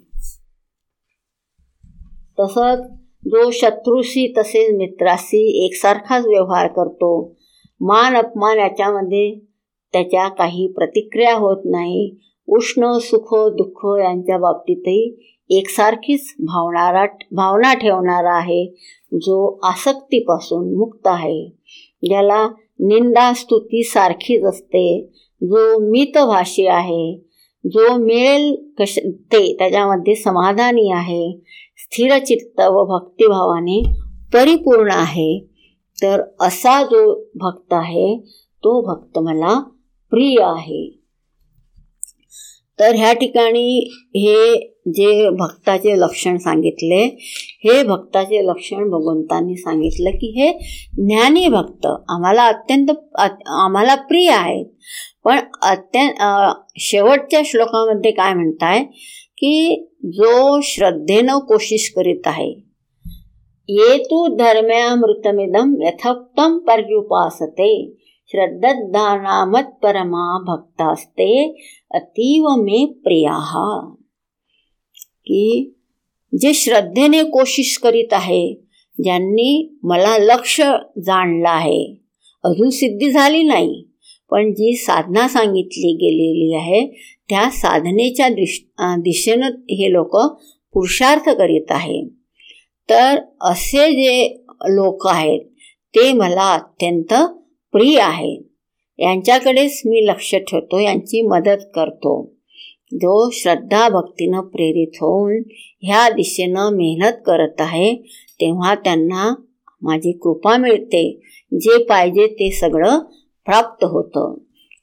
Speaker 1: तसंच जो शत्रूशी तसेच मित्राशी एकसारखाच व्यवहार करतो मान अपमान याच्यामध्ये त्याच्या काही प्रतिक्रिया होत नाही. उष्ण सुख दुःख यांच्या बाबतीतही एकसारखीच भावणारा भावना ठेवणारा आहे जो आसक्तीपासून मुक्त आहे. ज्याला निंदा स्तुती सारखीच असते. जो मितभाषी आहे जो मिळेल कश ते त्याच्यामध्ये समाधानी आहे स्थिरचित्त व भक्तिभावाने परिपूर्ण आहे तर असा जो भक्त आहे तो भक्त मला प्रिय आहे. तर ह्या ठिकाणी हे जे भक्ताचे लक्षण सांगितले हे भक्ताचे लक्षण भगवंतांनी सांगितलं की हे ज्ञानी भक्त आम्हाला अत्यंत आम्हाला प्रिय आहेत. पण अत्यंत शेवटच्या श्लोकामध्ये काय म्हणताय की जो श्रद्धेनं कोशिश करीत आहे ये तू धर्म्यामृतमिदम यथोक्तम पर्युपासते परमा भक्तास्ते अतीव मे प्रिया। की जे श्रद्धेने कोशिश करीत आहे ज्यांनी मला लक्ष जाणलं आहे. अजून सिद्धी झाली नाही पण जी साधना सांगितली गेलेली आहे त्या साधनेच्या दिश दिशेनं हे लोक पुरुषार्थ करीत आहे. तर असे जे लोक आहेत ते मला अत्यंत प्रिय आहे यांच्याकडेच मी लक्ष ठेवतो यांची मदत करतो. जो श्रद्धा भक्तीनं प्रेरित होऊन ह्या दिशेनं मेहनत करत आहे तेव्हा त्यांना माझी कृपा मिळते. जे पाहिजे ते सगळं प्राप्त होतं.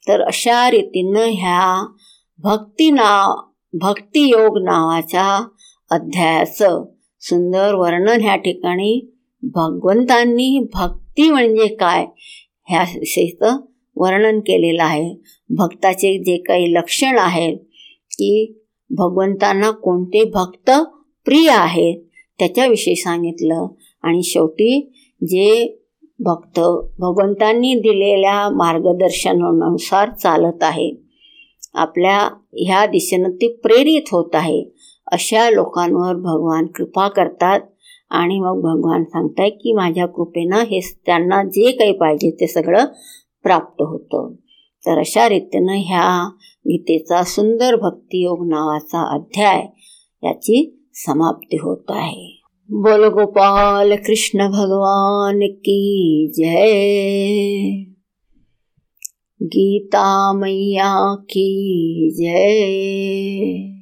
Speaker 1: तर अशा रीतीनं ह्या भक्तीना भक्तियोग नावाच्या अध्यायाचं सुंदर वर्णन ह्या ठिकाणी भगवंतांनी भक्ती म्हणजे काय ह्या विषयीचं वर्णन केलेलं आहे. भक्ताचे जे काही लक्षण आहेत की भगवंतांना कोणते भक्त प्रिय आहेत त्याच्याविषयी सांगितलं. आणि शेवटी जे भक्त भगवंतांनी दिलेल्या मार्गदर्शनानुसार चालत आहे आपल्या ह्या दिशेनं ते प्रेरित होत आहे अशा लोकांवर भगवान कृपा करतात. आणि मग भगवान सांगताय की माझ्या कृपेनं हे त्यांना जे काही पाहिजे ते सगळं प्राप्त होतं. तर अशा रीतीनं ह्या गीतेचा सुंदर भक्तियोग नावाचा अध्याय याची समाप्ती होत आहे. बोल गोपाल कृष्ण भगवान की जय. गीता मैया की जय.